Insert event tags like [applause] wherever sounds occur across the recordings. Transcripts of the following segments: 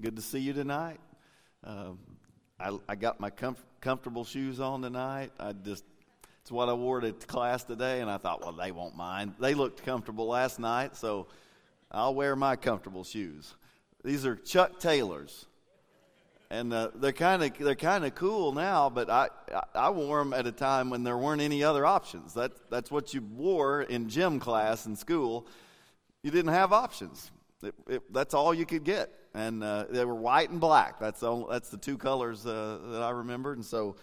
Good to see you tonight. Um, I, I, got my comf- comfortable shoes on tonight. I just it's what I wore to class today, and I thought, well, they won't mind. They looked comfortable last night, so I'll wear my comfortable shoes. These are Chuck Taylors, and uh, they're kind of they're kind of cool now. But I, I I wore them at a time when there weren't any other options. That that's what you wore in gym class in school. You didn't have options. It, it, that's all you could get and uh, they were white and black. That's the, only, that's the two colors uh, that I remembered, and so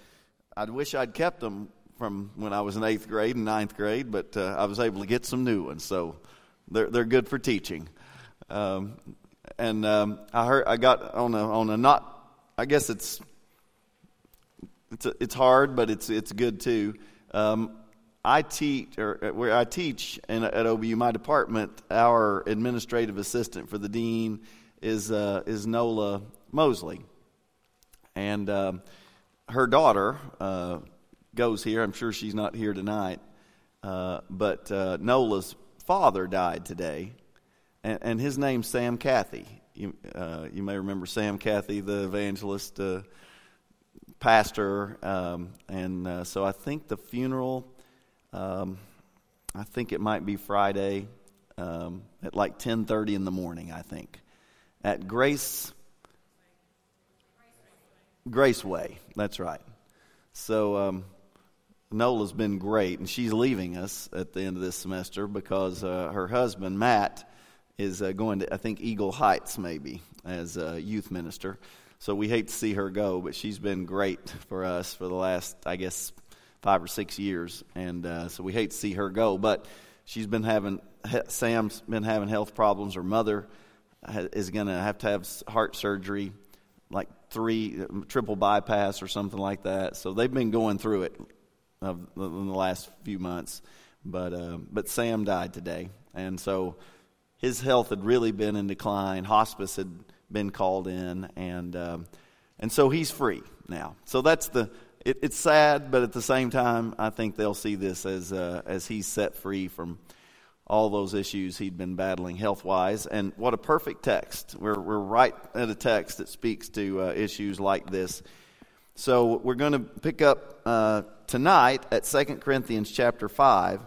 I wish I'd kept them from when I was in eighth grade and ninth grade, but uh, I was able to get some new ones, so they're they're good for teaching. Um, and um, I heard I got on a on a not I guess it's it's it's hard, but it's it's good too. Um, I teach, or uh, where I teach in, at OBU, my department, our administrative assistant for the dean is, uh, is Nola Mosley. And uh, her daughter uh, goes here. I'm sure she's not here tonight. Uh, but uh, Nola's father died today, and, and his name's Sam Cathey. You, uh, you may remember Sam Cathey, the evangelist, pastor. Um, and so I think the funeral, um, I think it might be Friday um, at like 10:30 in the morning. I think at Grace Graceway. That's right. So um, Nola's been great, and she's leaving us at the end of this semester because uh, her husband Matt is uh, going to I think Eagle Heights maybe as a youth minister. So we hate to see her go, but she's been great for us for the last I guess five or six years, and uh, so we hate to see her go. But she's been having Sam's been having health problems. Her mother is going to have to have heart surgery, like three triple bypass or something like that. So they've been going through it in the last few months. But uh, but Sam died today, and so his health had really been in decline. Hospice had been called in, and um, and so he's free now. So that's the. It, it's sad, but at the same time, I think they'll see this as uh, as he's set free from all those issues he'd been battling health wise. And what a perfect text. We're, we're right at a text that speaks to uh, issues like this. So we're going to pick up uh, tonight at 2 Corinthians chapter 5.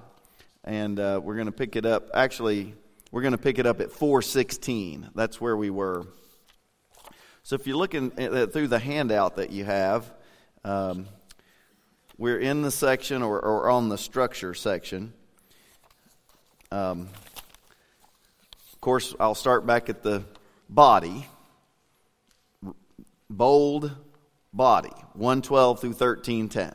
And uh, we're going to pick it up, actually, we're going to pick it up at 416. That's where we were. So if you're looking at, through the handout that you have, um, we're in the section or, or on the structure section. Um, of course, I'll start back at the body. Bold body, 112 through 1310.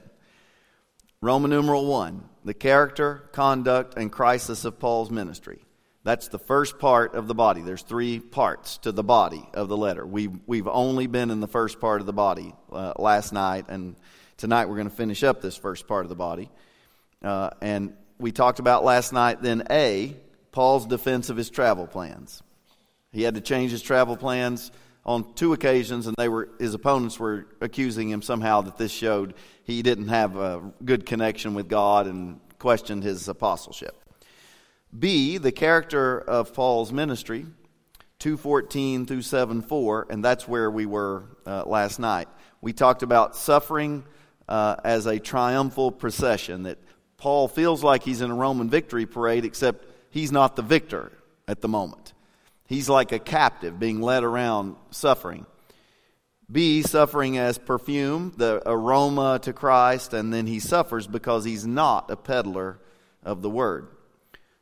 Roman numeral 1, the character, conduct, and crisis of Paul's ministry. That's the first part of the body. There's three parts to the body of the letter. We've, we've only been in the first part of the body uh, last night, and tonight we're going to finish up this first part of the body. Uh, and we talked about last night, then A, Paul's defense of his travel plans. He had to change his travel plans on two occasions, and they were his opponents were accusing him somehow that this showed he didn't have a good connection with God and questioned his apostleship. B, the character of Paul's ministry, 214 through 74, and that's where we were uh, last night. We talked about suffering uh, as a triumphal procession, that Paul feels like he's in a Roman victory parade, except he's not the victor at the moment. He's like a captive being led around suffering. B, suffering as perfume, the aroma to Christ, and then he suffers because he's not a peddler of the word.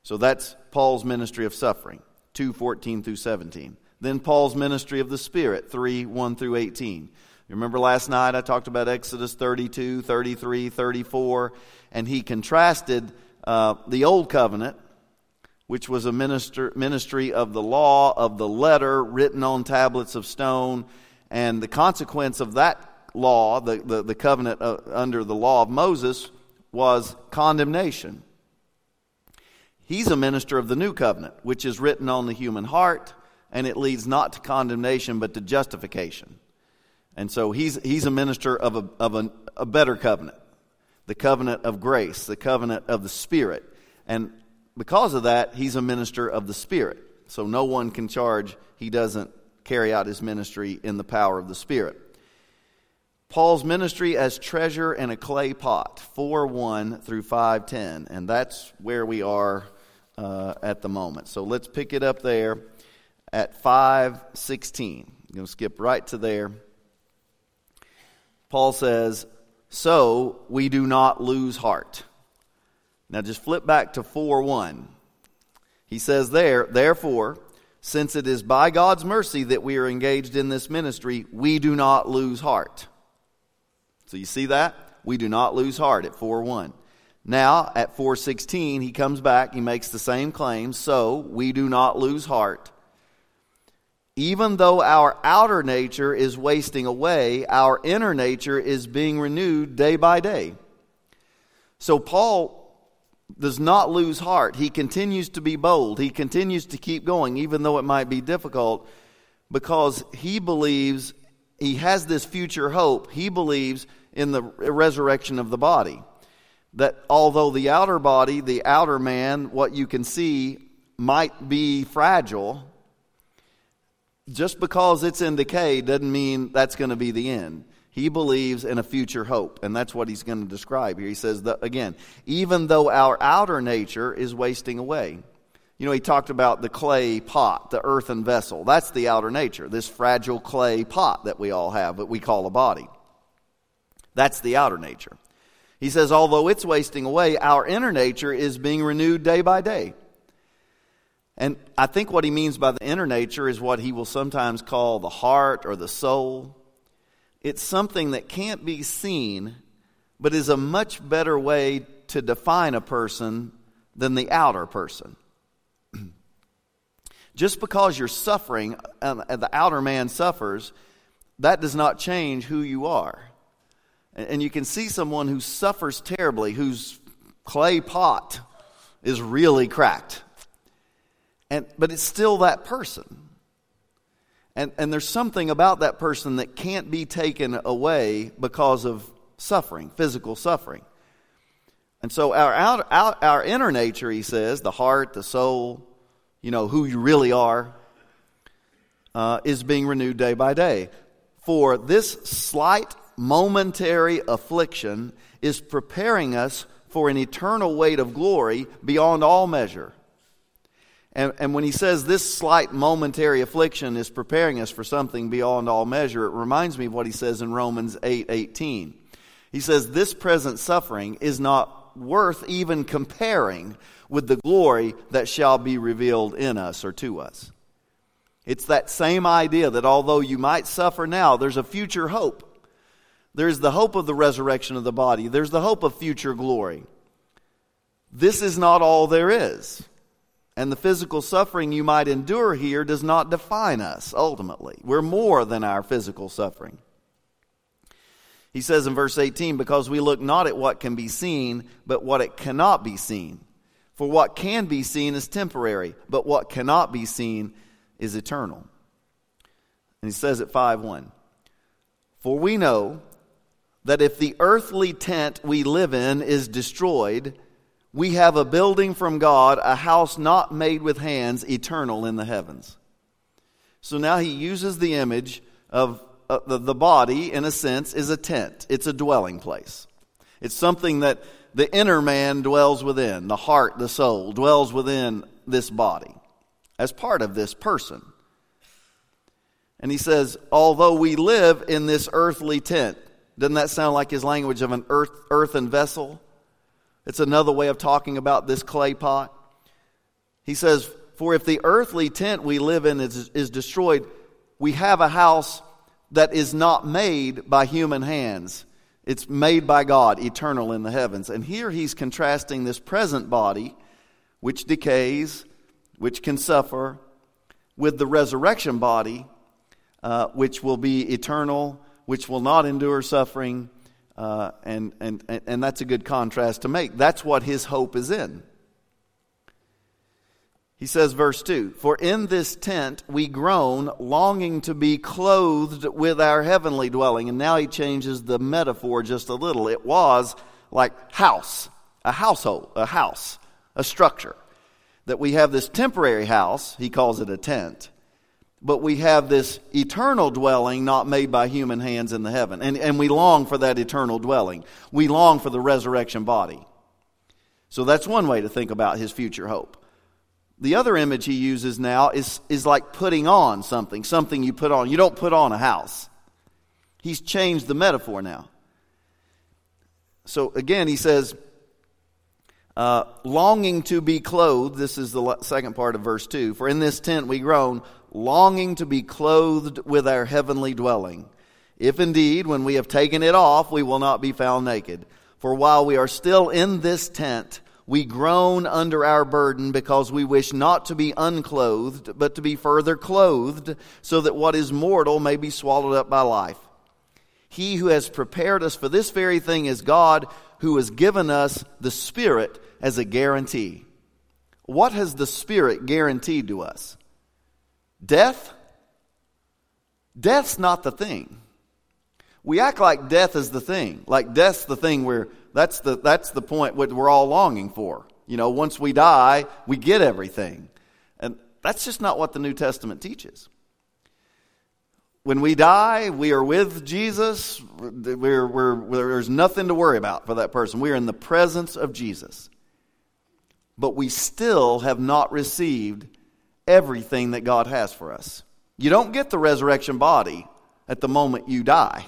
So that's Paul's ministry of suffering, 2:14 through 17. Then Paul's ministry of the Spirit, 3 1 through 18. Remember last night I talked about Exodus 32, 33, 34, and he contrasted uh, the Old Covenant, which was a minister, ministry of the law, of the letter written on tablets of stone, and the consequence of that law, the, the, the covenant uh, under the law of Moses, was condemnation. He's a minister of the new covenant, which is written on the human heart, and it leads not to condemnation but to justification. And so he's, he's a minister of, a, of a, a better covenant, the covenant of grace, the covenant of the Spirit. And because of that, he's a minister of the Spirit. So no one can charge he doesn't carry out his ministry in the power of the Spirit. Paul's ministry as treasure in a clay pot, 4 1 through 510. And that's where we are uh, at the moment. So let's pick it up there at 516. I'm going to skip right to there. Paul says, So we do not lose heart. Now just flip back to 4 1. He says there, Therefore, since it is by God's mercy that we are engaged in this ministry, we do not lose heart. So you see that? We do not lose heart at 4 1. Now, at 416, he comes back, he makes the same claim. So, we do not lose heart. Even though our outer nature is wasting away, our inner nature is being renewed day by day. So, Paul does not lose heart. He continues to be bold. He continues to keep going, even though it might be difficult, because he believes he has this future hope. He believes in the resurrection of the body. That although the outer body, the outer man, what you can see, might be fragile, just because it's in decay doesn't mean that's going to be the end. He believes in a future hope, and that's what he's going to describe here. He says, that, again, even though our outer nature is wasting away. You know, he talked about the clay pot, the earthen vessel. That's the outer nature, this fragile clay pot that we all have, that we call a body. That's the outer nature. He says, although it's wasting away, our inner nature is being renewed day by day. And I think what he means by the inner nature is what he will sometimes call the heart or the soul. It's something that can't be seen, but is a much better way to define a person than the outer person. [clears throat] Just because you're suffering, and the outer man suffers, that does not change who you are. And you can see someone who suffers terribly, whose clay pot is really cracked. And, but it's still that person. And, and there's something about that person that can't be taken away because of suffering, physical suffering. And so our, our, inner nature, he says, the heart, the soul, you know, who you really are, uh, is being renewed day by day. For this slight momentary affliction is preparing us for an eternal weight of glory beyond all measure. And, and when he says this slight momentary affliction is preparing us for something beyond all measure, it reminds me of what he says in Romans 8 18. He says, This present suffering is not worth even comparing with the glory that shall be revealed in us or to us. It's that same idea that although you might suffer now, there's a future hope. There's the hope of the resurrection of the body, there's the hope of future glory. This is not all there is. And the physical suffering you might endure here does not define us ultimately. We're more than our physical suffering. He says in verse 18, because we look not at what can be seen, but what it cannot be seen. For what can be seen is temporary, but what cannot be seen is eternal. And he says at 5 1, For we know that if the earthly tent we live in is destroyed, we have a building from God, a house not made with hands, eternal in the heavens. So now he uses the image of uh, the, the body, in a sense, is a tent. It's a dwelling place. It's something that the inner man dwells within. The heart, the soul, dwells within this body as part of this person. And he says, although we live in this earthly tent, doesn't that sound like his language of an earth, earthen vessel? It's another way of talking about this clay pot. He says, For if the earthly tent we live in is, is destroyed, we have a house that is not made by human hands. It's made by God, eternal in the heavens. And here he's contrasting this present body, which decays, which can suffer, with the resurrection body, uh, which will be eternal, which will not endure suffering, uh, and, and, and that's a good contrast to make. That's what his hope is in. He says, verse 2 For in this tent we groan, longing to be clothed with our heavenly dwelling. And now he changes the metaphor just a little. It was like house, a household, a house, a structure. That we have this temporary house, he calls it a tent, but we have this eternal dwelling not made by human hands in the heaven. And, and we long for that eternal dwelling. We long for the resurrection body. So that's one way to think about his future hope. The other image he uses now is, is like putting on something, something you put on. You don't put on a house. He's changed the metaphor now. So again, he says, uh, longing to be clothed. This is the second part of verse 2. For in this tent we groan, longing to be clothed with our heavenly dwelling. If indeed, when we have taken it off, we will not be found naked. For while we are still in this tent, we groan under our burden because we wish not to be unclothed, but to be further clothed, so that what is mortal may be swallowed up by life. He who has prepared us for this very thing is God, who has given us the Spirit as a guarantee. What has the Spirit guaranteed to us? Death? Death's not the thing. We act like death is the thing. Like death's the thing where that's the, that's the point what we're all longing for. You know, once we die, we get everything. And that's just not what the New Testament teaches. When we die, we are with Jesus. We're, we're, there's nothing to worry about for that person. We are in the presence of Jesus. But we still have not received everything that God has for us. You don't get the resurrection body at the moment you die.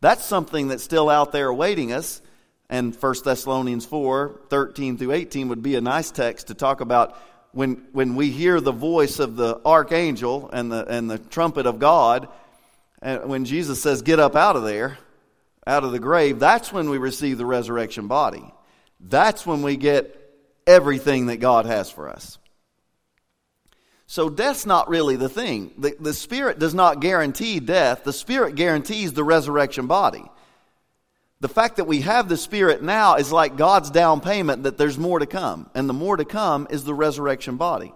That's something that's still out there awaiting us. And 1 Thessalonians 4 13 through 18 would be a nice text to talk about when, when we hear the voice of the archangel and the, and the trumpet of God, and when Jesus says, Get up out of there, out of the grave, that's when we receive the resurrection body. That's when we get everything that God has for us. So death's not really the thing. The, the Spirit does not guarantee death, the Spirit guarantees the resurrection body. The fact that we have the Spirit now is like God's down payment that there's more to come. And the more to come is the resurrection body.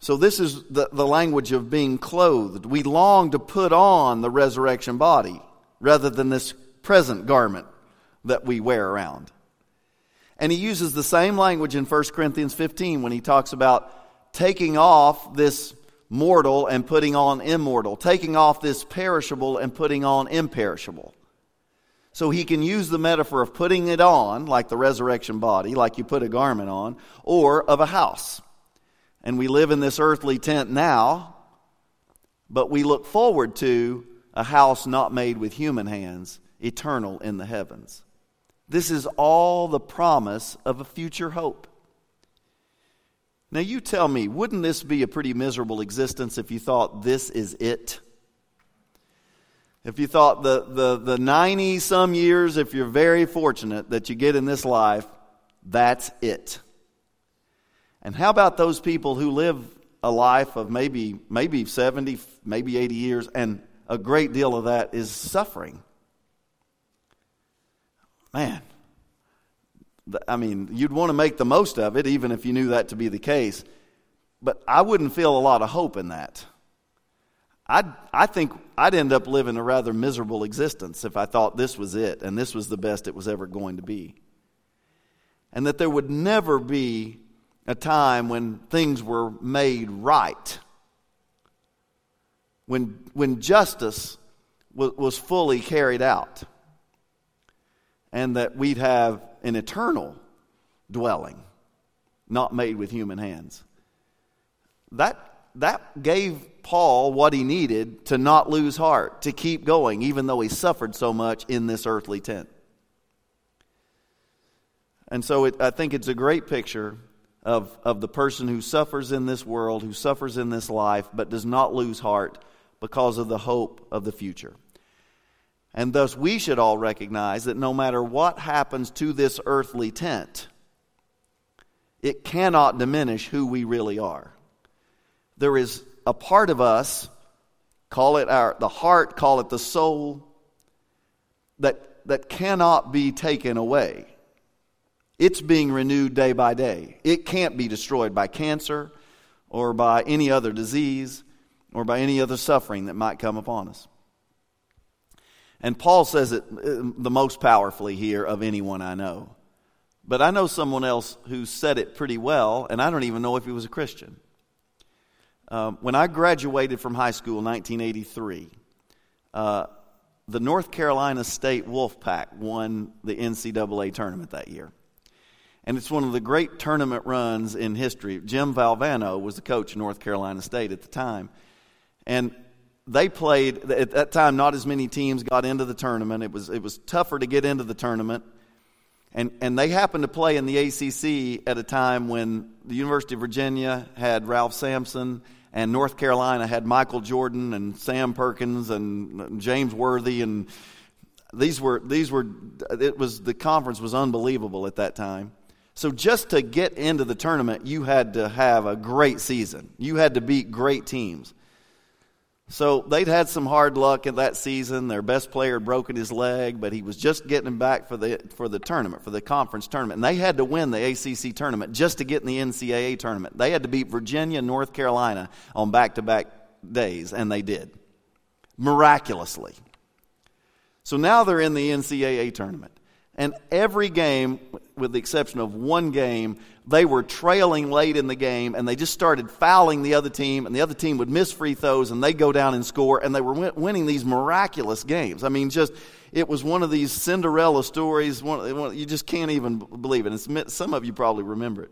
So, this is the, the language of being clothed. We long to put on the resurrection body rather than this present garment that we wear around. And he uses the same language in 1 Corinthians 15 when he talks about taking off this mortal and putting on immortal, taking off this perishable and putting on imperishable. So he can use the metaphor of putting it on, like the resurrection body, like you put a garment on, or of a house. And we live in this earthly tent now, but we look forward to a house not made with human hands, eternal in the heavens. This is all the promise of a future hope. Now, you tell me, wouldn't this be a pretty miserable existence if you thought this is it? If you thought the, the, the 90 some years, if you're very fortunate that you get in this life, that's it. And how about those people who live a life of maybe, maybe 70, maybe 80 years, and a great deal of that is suffering? Man, I mean, you'd want to make the most of it, even if you knew that to be the case. But I wouldn't feel a lot of hope in that. i I think I'd end up living a rather miserable existence if I thought this was it and this was the best it was ever going to be. And that there would never be a time when things were made right, when, when justice was, was fully carried out and that we'd have an eternal dwelling, not made with human hands. That, that gave Paul what he needed to not lose heart, to keep going, even though he suffered so much in this earthly tent. And so it, I think it's a great picture of, of the person who suffers in this world, who suffers in this life, but does not lose heart because of the hope of the future. And thus, we should all recognize that no matter what happens to this earthly tent, it cannot diminish who we really are. There is a part of us, call it our, the heart, call it the soul, that, that cannot be taken away. It's being renewed day by day. It can't be destroyed by cancer or by any other disease or by any other suffering that might come upon us. And Paul says it uh, the most powerfully here of anyone I know. But I know someone else who said it pretty well, and I don't even know if he was a Christian. Um, when I graduated from high school in 1983, uh, the North Carolina State Wolfpack won the NCAA tournament that year. And it's one of the great tournament runs in history. Jim Valvano was the coach of North Carolina State at the time. And they played, at that time, not as many teams got into the tournament. It was, it was tougher to get into the tournament. And, and they happened to play in the ACC at a time when the University of Virginia had Ralph Sampson and North Carolina had Michael Jordan and Sam Perkins and James Worthy and these were these were it was the conference was unbelievable at that time. So just to get into the tournament, you had to have a great season. You had to beat great teams. So they'd had some hard luck in that season. Their best player had broken his leg, but he was just getting back for the for the tournament, for the conference tournament. And they had to win the ACC tournament just to get in the NCAA tournament. They had to beat Virginia and North Carolina on back-to-back days, and they did. Miraculously. So now they're in the NCAA tournament. And every game, with the exception of one game, they were trailing late in the game and they just started fouling the other team, and the other team would miss free throws and they go down and score, and they were win- winning these miraculous games. I mean, just it was one of these Cinderella stories. One, one, you just can't even believe it. And some of you probably remember it.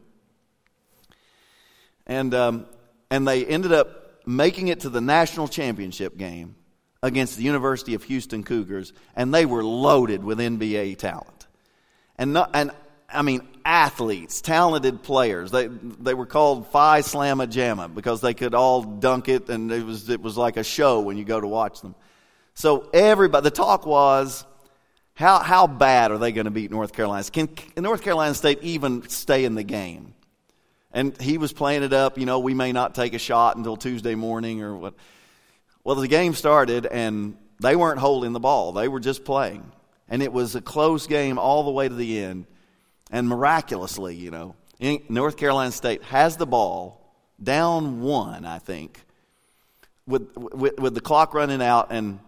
And um, and they ended up making it to the national championship game against the University of Houston Cougars, and they were loaded with NBA talent. And, not, and I mean, athletes, talented players. They, they were called Phi Slamma Jamma because they could all dunk it, and it was, it was like a show when you go to watch them. So, everybody, the talk was, how, how bad are they going to beat North Carolina? Can, can North Carolina State even stay in the game? And he was playing it up, you know, we may not take a shot until Tuesday morning or what. Well, the game started and they weren't holding the ball, they were just playing. And it was a close game all the way to the end. And miraculously, you know, North Carolina State has the ball down one, I think, with, with, with the clock running out. And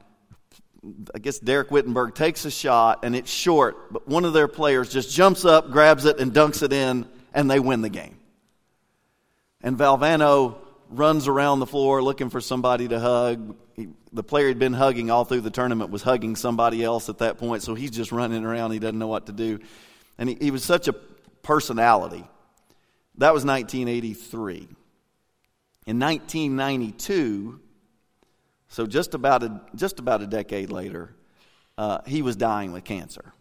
I guess Derek Whittenburg takes a shot and it's short, but one of their players just jumps up, grabs it, and dunks it in, and they win the game. And Valvano runs around the floor looking for somebody to hug. He, the player he'd been hugging all through the tournament was hugging somebody else at that point, so he's just running around. He doesn't know what to do. And he, he was such a personality. That was 1983. In 1992, so just about a, just about a decade later, uh, he was dying with cancer.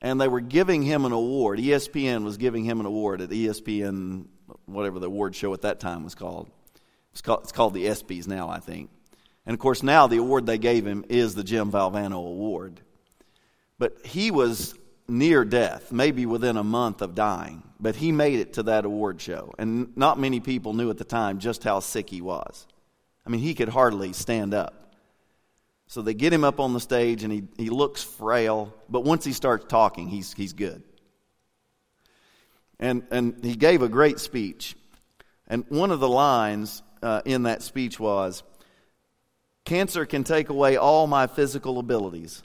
And they were giving him an award. ESPN was giving him an award at ESPN whatever the award show at that time was called. It's called, it's called the ESPYs now, I think. And of course, now the award they gave him is the Jim Valvano Award. But he was near death, maybe within a month of dying. But he made it to that award show. And not many people knew at the time just how sick he was. I mean, he could hardly stand up. So they get him up on the stage, and he, he looks frail. But once he starts talking, he's, he's good. And, and he gave a great speech. And one of the lines uh, in that speech was Cancer can take away all my physical abilities,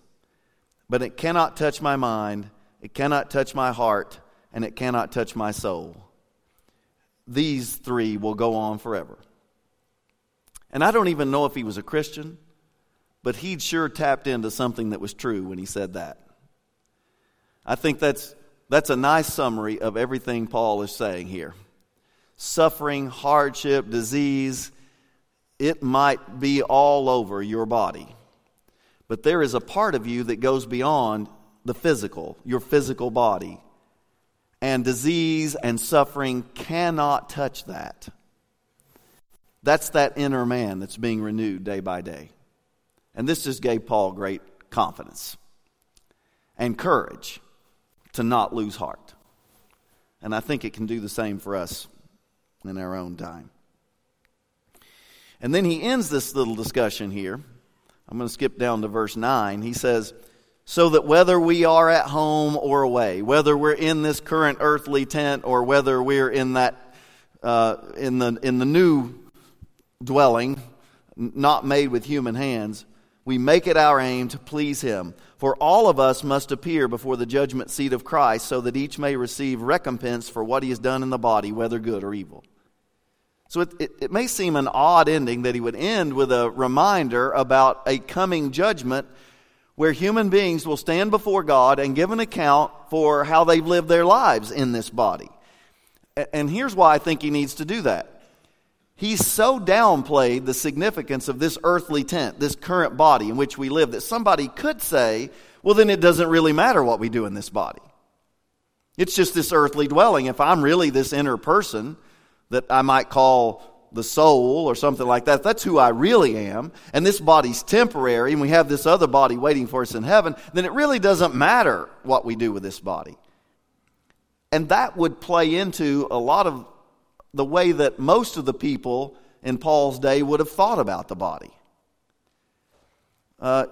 but it cannot touch my mind, it cannot touch my heart, and it cannot touch my soul. These three will go on forever. And I don't even know if he was a Christian, but he'd sure tapped into something that was true when he said that. I think that's that's a nice summary of everything Paul is saying here. Suffering, hardship, disease, it might be all over your body. But there is a part of you that goes beyond the physical, your physical body. And disease and suffering cannot touch that. That's that inner man that's being renewed day by day. And this just gave Paul great confidence and courage to not lose heart. And I think it can do the same for us in our own time. And then he ends this little discussion here. I'm going to skip down to verse 9. He says, So that whether we are at home or away, whether we're in this current earthly tent or whether we're in that uh, in the in the new dwelling, not made with human hands, we make it our aim to please him. For all of us must appear before the judgment seat of Christ, so that each may receive recompense for what he has done in the body, whether good or evil. So it, it, it, may seem an odd ending that he would end with a reminder about a coming judgment where human beings will stand before God and give an account for how they've lived their lives in this body. And here's why I think he needs to do that. He's so downplayed the significance of this earthly tent, this current body in which we live, that somebody could say, well, then it doesn't really matter what we do in this body. It's just this earthly dwelling. If I'm really this inner person that I might call the soul or something like that, that's who I really am, and this body's temporary, and we have this other body waiting for us in heaven, then it really doesn't matter what we do with this body. And that would play into a lot of the way that most of the people in Paul's day would have thought about the body. Uh,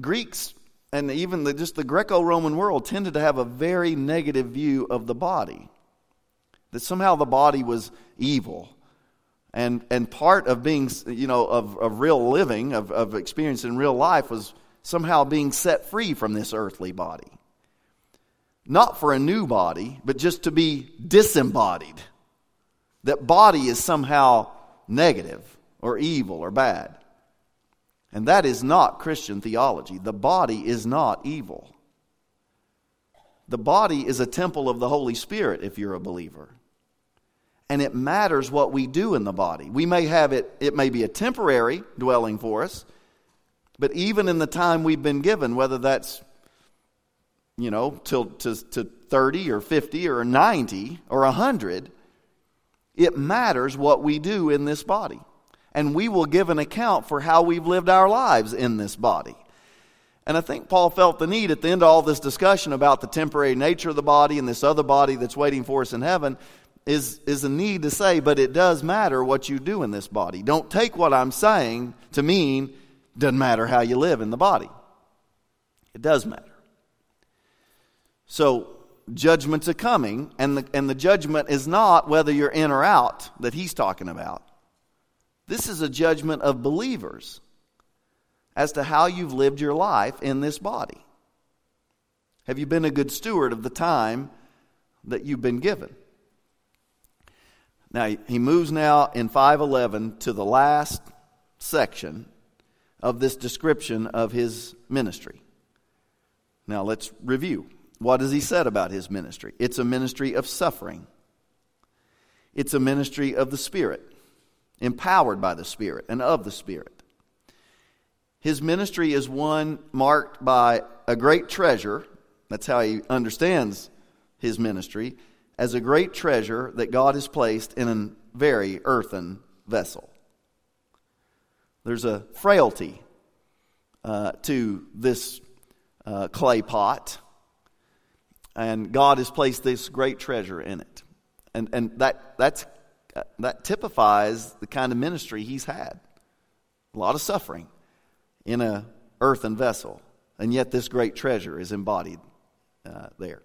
Greeks and even the, just the Greco Roman world tended to have a very negative view of the body. That somehow the body was evil. And, and part of being, you know, of, of real living, of, of experience in real life, was somehow being set free from this earthly body. Not for a new body, but just to be disembodied that body is somehow negative or evil or bad. And that is not Christian theology. The body is not evil. The body is a temple of the Holy Spirit if you're a believer. And it matters what we do in the body. We may have it, it may be a temporary dwelling for us, but even in the time we've been given, whether that's, you know, till to, to 30 or 50 or 90 or 100, it matters what we do in this body. And we will give an account for how we've lived our lives in this body. And I think Paul felt the need at the end of all this discussion about the temporary nature of the body and this other body that's waiting for us in heaven is, is a need to say, but it does matter what you do in this body. Don't take what I'm saying to mean doesn't matter how you live in the body. It does matter. So judgments are coming, and the, and the judgment is not whether you're in or out that he's talking about. This is a judgment of believers as to how you've lived your life in this body. Have you been a good steward of the time that you've been given? Now, he moves now in 511 to the last section of this description of his ministry. Now, let's review. What has he said about his ministry? It's a ministry of suffering, it's a ministry of the Spirit, empowered by the Spirit and of the Spirit. His ministry is one marked by a great treasure. That's how he understands his ministry as a great treasure that God has placed in a very earthen vessel. There's a frailty uh, to this uh, clay pot and God has placed this great treasure in it. And, and that, that's, that typifies the kind of ministry he's had. A lot of suffering in a earthen vessel, and yet this great treasure is embodied uh, there.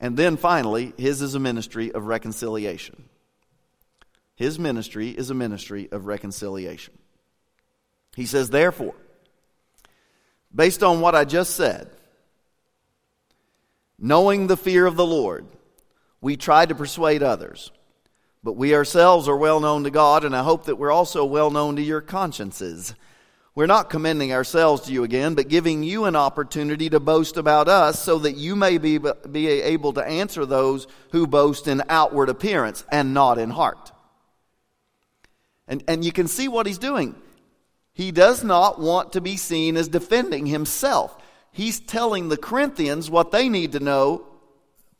And then finally, his is a ministry of reconciliation. His ministry is a ministry of reconciliation. He says, therefore, based on what I just said, Knowing the fear of the Lord, we try to persuade others. But we ourselves are well known to God, and I hope that we're also well known to your consciences. We're not commending ourselves to you again, but giving you an opportunity to boast about us so that you may be, be able to answer those who boast in outward appearance and not in heart. And, and you can see what he's doing. He does not want to be seen as defending himself he's telling the Corinthians what they need to know,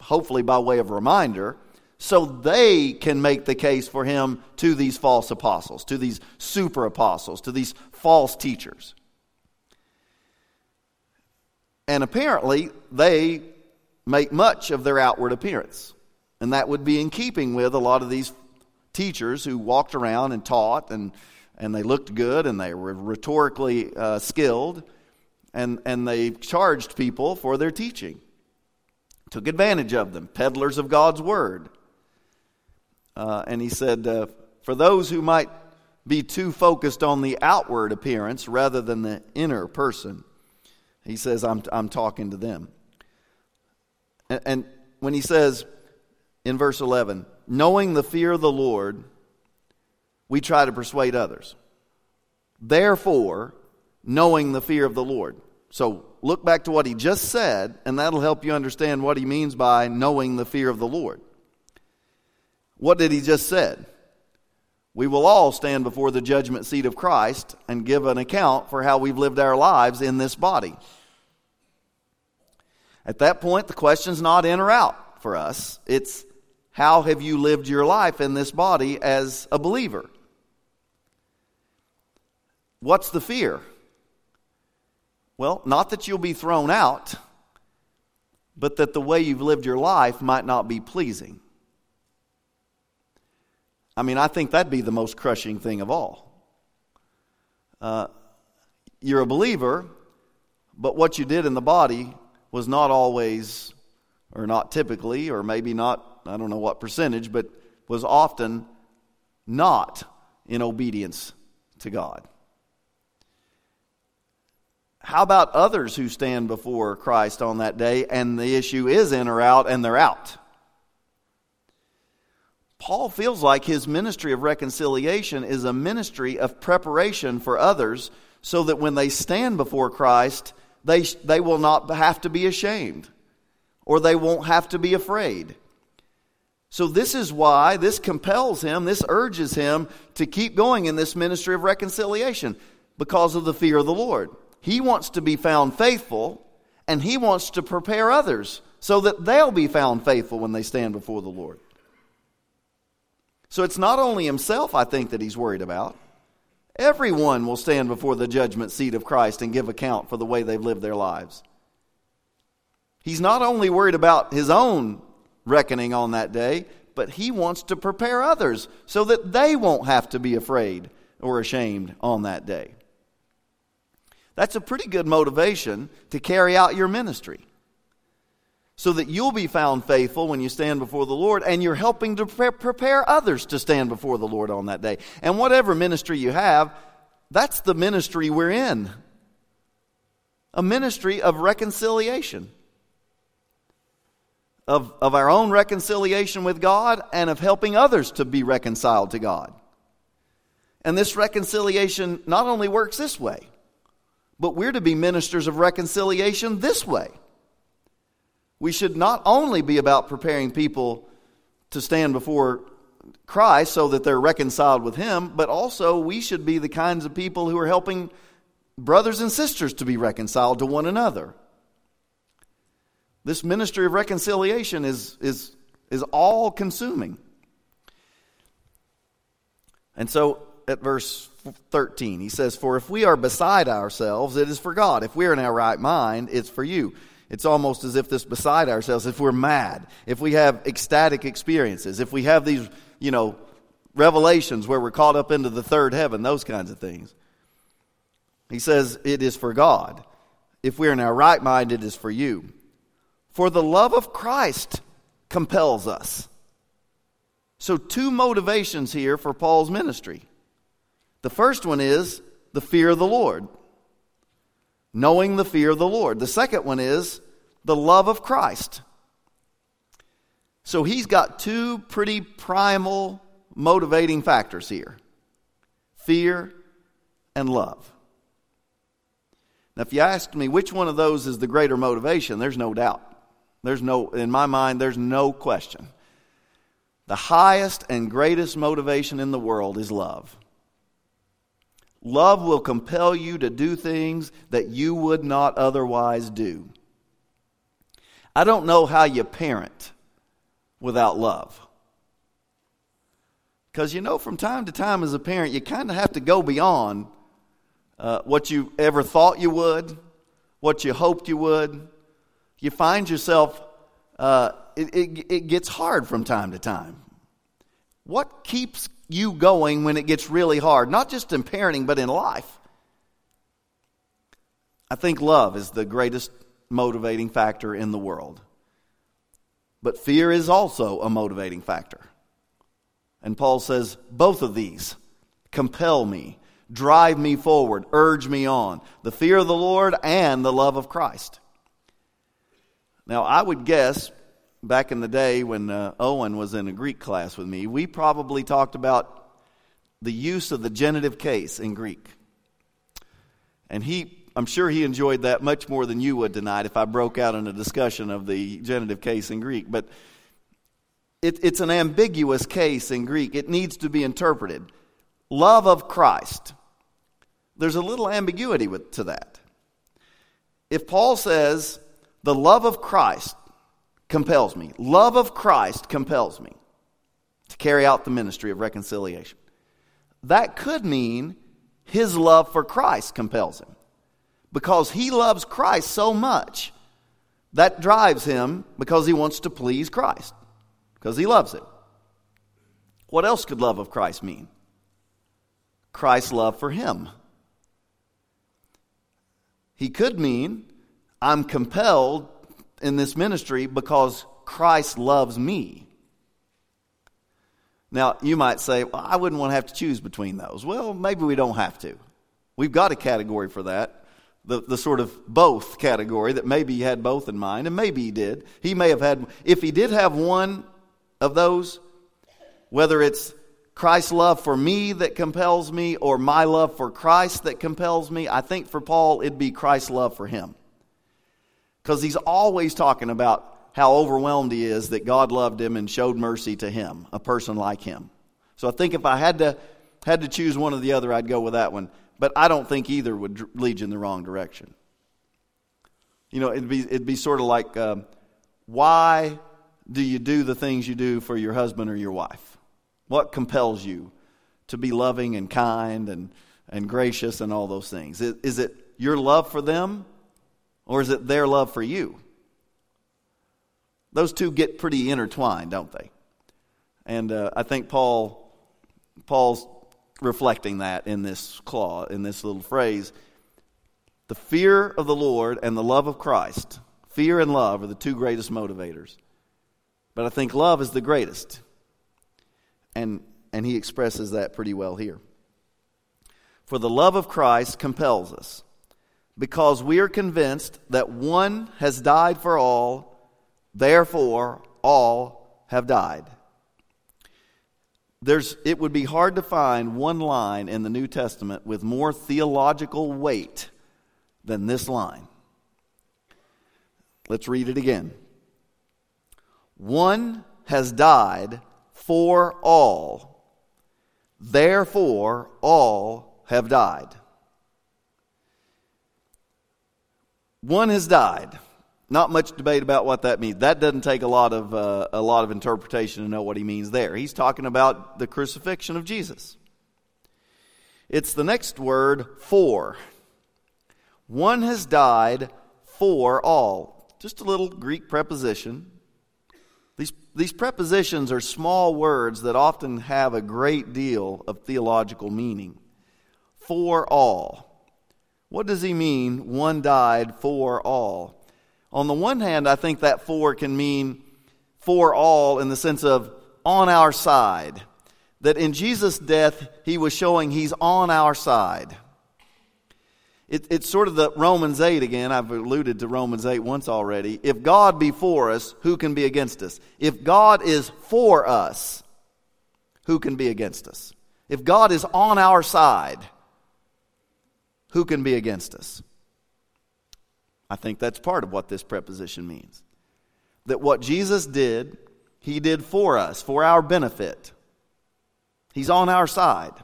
hopefully by way of reminder, so they can make the case for him to these false apostles, to these super apostles, to these false teachers. And apparently, they make much of their outward appearance. And that would be in keeping with a lot of these teachers who walked around and taught, and, and they looked good and they were rhetorically uh, skilled and, and they charged people for their teaching. Took advantage of them, peddlers of God's word. Uh, and he said, uh, for those who might be too focused on the outward appearance rather than the inner person, he says, I'm, I'm talking to them. And, and when he says in verse 11, knowing the fear of the Lord, we try to persuade others. Therefore, knowing the fear of the Lord. So look back to what he just said, and that'll help you understand what he means by knowing the fear of the Lord. What did he just said? We will all stand before the judgment seat of Christ and give an account for how we've lived our lives in this body. At that point, the question's not in or out for us. It's how have you lived your life in this body as a believer? What's the fear? Well, not that you'll be thrown out, but that the way you've lived your life might not be pleasing. I mean, I think that'd be the most crushing thing of all. Uh, you're a believer, but what you did in the body was not always, or not typically, or maybe not, I don't know what percentage, but was often not in obedience to God. How about others who stand before Christ on that day and the issue is in or out and they're out? Paul feels like his ministry of reconciliation is a ministry of preparation for others so that when they stand before Christ, they, they will not have to be ashamed or they won't have to be afraid. So, this is why this compels him, this urges him to keep going in this ministry of reconciliation because of the fear of the Lord. He wants to be found faithful and he wants to prepare others so that they'll be found faithful when they stand before the Lord. So it's not only himself, I think, that he's worried about. Everyone will stand before the judgment seat of Christ and give account for the way they've lived their lives. He's not only worried about his own reckoning on that day, but he wants to prepare others so that they won't have to be afraid or ashamed on that day. That's a pretty good motivation to carry out your ministry so that you'll be found faithful when you stand before the Lord, and you're helping to prepare others to stand before the Lord on that day. And whatever ministry you have, that's the ministry we're in a ministry of reconciliation. Of, of our own reconciliation with God and of helping others to be reconciled to God. And this reconciliation not only works this way, but we're to be ministers of reconciliation this way. We should not only be about preparing people to stand before Christ so that they're reconciled with Him, but also we should be the kinds of people who are helping brothers and sisters to be reconciled to one another. This ministry of reconciliation is, is, is all consuming. And so at verse 13, he says, For if we are beside ourselves, it is for God. If we are in our right mind, it's for you. It's almost as if this beside ourselves, if we're mad, if we have ecstatic experiences, if we have these, you know, revelations where we're caught up into the third heaven, those kinds of things. He says, It is for God. If we're in our right mind, it is for you. For the love of Christ compels us. So, two motivations here for Paul's ministry. The first one is the fear of the Lord knowing the fear of the Lord. The second one is the love of Christ. So he's got two pretty primal motivating factors here fear and love. Now, if you asked me which one of those is the greater motivation, there's no doubt. There's no, in my mind, there's no question. The highest and greatest motivation in the world is love. Love will compel you to do things that you would not otherwise do. I don't know how you parent without love. Because you know, from time to time as a parent, you kind of have to go beyond uh, what you ever thought you would, what you hoped you would. You find yourself, uh, it, it, it gets hard from time to time. What keeps you going when it gets really hard, not just in parenting, but in life. I think love is the greatest motivating factor in the world. But fear is also a motivating factor. And Paul says, both of these compel me, drive me forward, urge me on. The fear of the Lord and the love of Christ. Now, I would guess back in the day when uh, Owen was in a Greek class with me, we probably talked about the use of the genitive case in Greek. And he, I'm sure he enjoyed that much more than you would tonight if I broke out in a discussion of the genitive case in Greek. But it, it's an ambiguous case in Greek, it needs to be interpreted. Love of Christ. There's a little ambiguity with, to that. If Paul says, the love of Christ compels me, love of Christ compels me to carry out the ministry of reconciliation, that could mean his love for Christ compels him. Because he loves Christ so much, that drives him because he wants to please Christ, because he loves him. What else could love of Christ mean? Christ's love for him. He could mean, I'm compelled in this ministry because Christ loves me. Now, you might say, well, I wouldn't want to have to choose between those. Well, maybe we don't have to. We've got a category for that, the, the sort of both category that maybe he had both in mind, and maybe he did. He may have had, if he did have one of those, whether it's Christ's love for me that compels me or my love for Christ that compels me, I think for Paul it'd be Christ's love for him. Because he's always talking about how overwhelmed he is that God loved him and showed mercy to him, a person like him. So I think if I had to had to choose one or the other, I'd go with that one. But I don't think either would lead you in the wrong direction. You know, it'd be it'd be sort of like, um, why do you do the things you do for your husband or your wife? What compels you to be loving and kind and and gracious and all those things? Is, is it your love for them, or is it their love for you? Those two get pretty intertwined, don't they? And uh, I think Paul, Paul's reflecting that in this clause, in this little phrase. The fear of the Lord and the love of Christ, fear and love are the two greatest motivators. But I think love is the greatest. And, and he expresses that pretty well here. For the love of Christ compels us, because we are convinced that one has died for all Therefore, all have died. There's, it would be hard to find one line in the New Testament with more theological weight than this line. Let's read it again. One has died for all, therefore, all have died. One has died. Not much debate about what that means. That doesn't take a lot of uh, a lot of interpretation to know what he means there. He's talking about the crucifixion of Jesus. It's the next word for. One has died for all. Just a little Greek preposition. These, these prepositions are small words that often have a great deal of theological meaning. For all. What does he mean, one died for all? On the one hand, I think that for can mean for all in the sense of on our side. That in Jesus' death, he was showing he's on our side. It, it's sort of the Romans 8 again. I've alluded to Romans 8 once already. If God be for us, who can be against us? If God is for us, who can be against us? If God is on our side, who can be against us? I think that's part of what this preposition means. That what Jesus did, he did for us, for our benefit. He's on our side.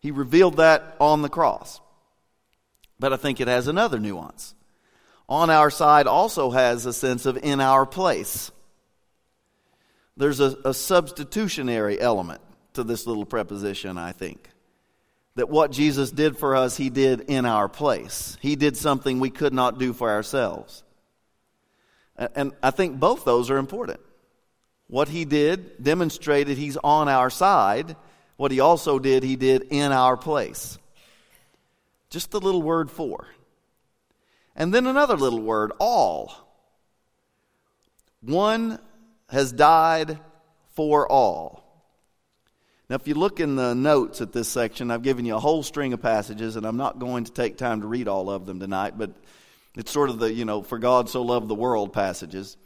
He revealed that on the cross. But I think it has another nuance. On our side also has a sense of in our place. There's a, a substitutionary element to this little preposition, I think that what Jesus did for us, he did in our place. He did something we could not do for ourselves. And I think both those are important. What he did demonstrated he's on our side. What he also did, he did in our place. Just the little word for. And then another little word, all. One has died for all. Now, if you look in the notes at this section, I've given you a whole string of passages, and I'm not going to take time to read all of them tonight, but it's sort of the, you know, for God so loved the world passages,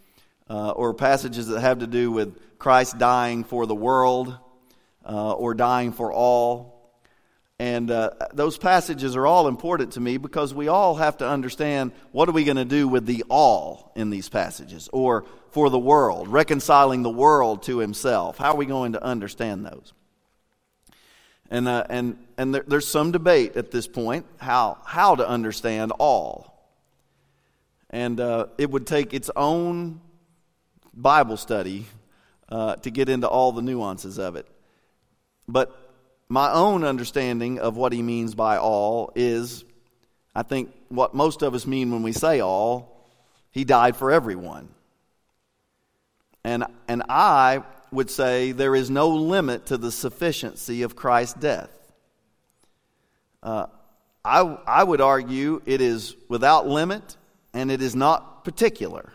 uh, or passages that have to do with Christ dying for the world, uh, or dying for all. And uh, those passages are all important to me because we all have to understand what are we going to do with the all in these passages or for the world, reconciling the world to himself. How are we going to understand those? And, uh, and, and there, there's some debate at this point how, how to understand all. And uh, it would take its own Bible study uh, to get into all the nuances of it. But my own understanding of what he means by all is, I think, what most of us mean when we say all. He died for everyone. And, and I would say there is no limit to the sufficiency of Christ's death. Uh, I, I would argue it is without limit and it is not particular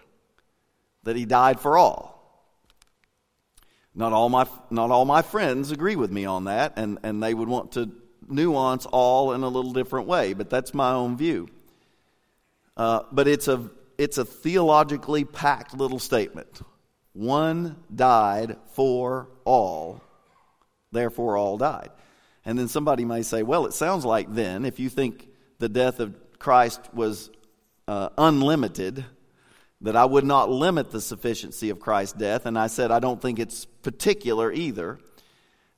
that he died for all. Not all my, not all my friends agree with me on that, and, and they would want to nuance all in a little different way, but that's my own view. Uh, but it's a, it's a theologically packed little statement. One died for all, therefore all died. And then somebody may say, well, it sounds like then, if you think the death of Christ was uh, unlimited, that I would not limit the sufficiency of Christ's death, and I said I don't think it's particular either,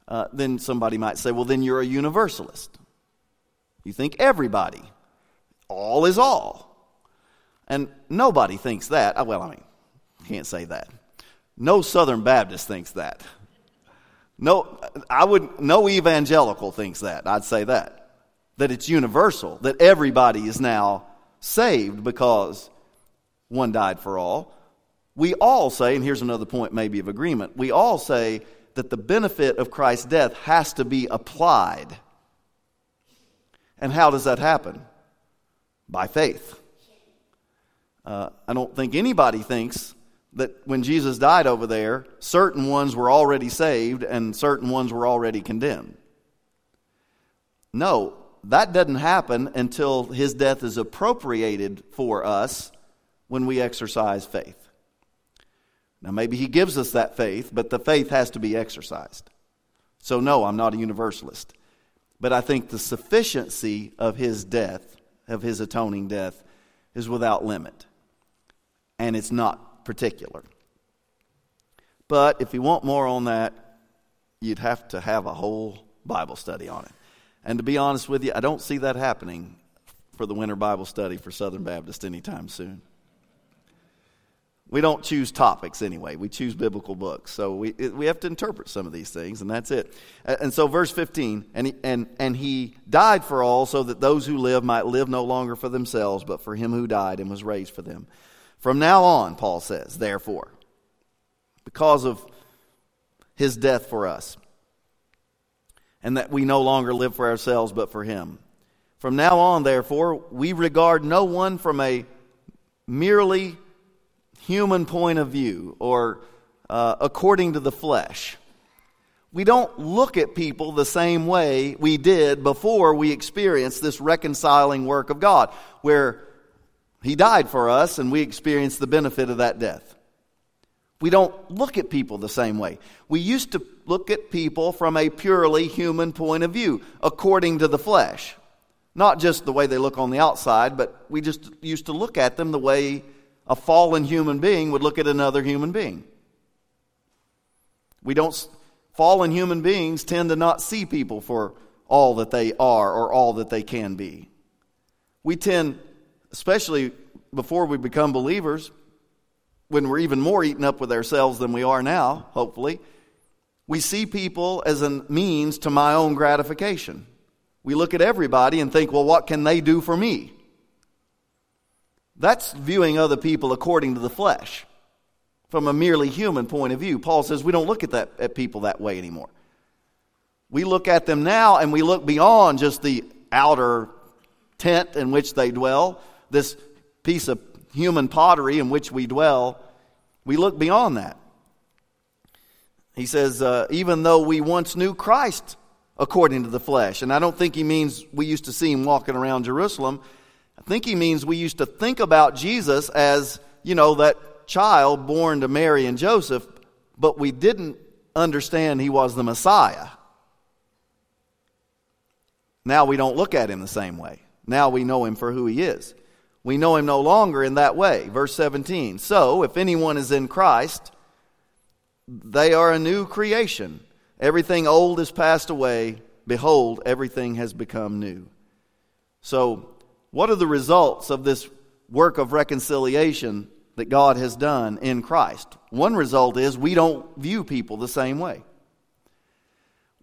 uh, then somebody might say, well, then you're a universalist. You think everybody, all is all. And nobody thinks that. Uh, well, I mean, can't say that. No Southern Baptist thinks that. No, I would, no evangelical thinks that. I'd say that. That it's universal, that everybody is now saved because one died for all. We all say, and here's another point maybe of agreement, we all say that the benefit of Christ's death has to be applied. And how does that happen? By faith. Uh, I don't think anybody thinks that when Jesus died over there, certain ones were already saved and certain ones were already condemned. No, that doesn't happen until his death is appropriated for us when we exercise faith. Now, maybe he gives us that faith, but the faith has to be exercised. So, no, I'm not a universalist. But I think the sufficiency of his death, of his atoning death, is without limit. And it's not particular. But if you want more on that, you'd have to have a whole Bible study on it. And to be honest with you, I don't see that happening for the winter Bible study for Southern Baptist anytime soon. We don't choose topics anyway. We choose biblical books. So we, we have to interpret some of these things, and that's it. And so, verse 15, and he, and, and he died for all, so that those who live might live no longer for themselves, but for him who died and was raised for them. From now on, Paul says, therefore, because of his death for us, and that we no longer live for ourselves, but for him. From now on, therefore, we regard no one from a merely human point of view or uh, according to the flesh. We don't look at people the same way we did before we experienced this reconciling work of God, where He died for us and we experience the benefit of that death. We don't look at people the same way. We used to look at people from a purely human point of view, according to the flesh. Not just the way they look on the outside, but we just used to look at them the way a fallen human being would look at another human being. We don't, fallen human beings tend to not see people for all that they are or all that they can be. We tend, especially before we become believers, when we're even more eaten up with ourselves than we are now, hopefully, we see people as a means to my own gratification. We look at everybody and think, well, what can they do for me? That's viewing other people according to the flesh from a merely human point of view. Paul says we don't look at, that, at people that way anymore. We look at them now and we look beyond just the outer tent in which they dwell, this piece of human pottery in which we dwell. We look beyond that. He says, uh, even though we once knew Christ according to the flesh, and I don't think he means we used to see him walking around Jerusalem. I think he means we used to think about Jesus as, you know, that child born to Mary and Joseph, but we didn't understand he was the Messiah. Now we don't look at him the same way. Now we know him for who he is. We know him no longer in that way. Verse 17. So, if anyone is in Christ, they are a new creation. Everything old is passed away. Behold, everything has become new. So, what are the results of this work of reconciliation that God has done in Christ? One result is we don't view people the same way.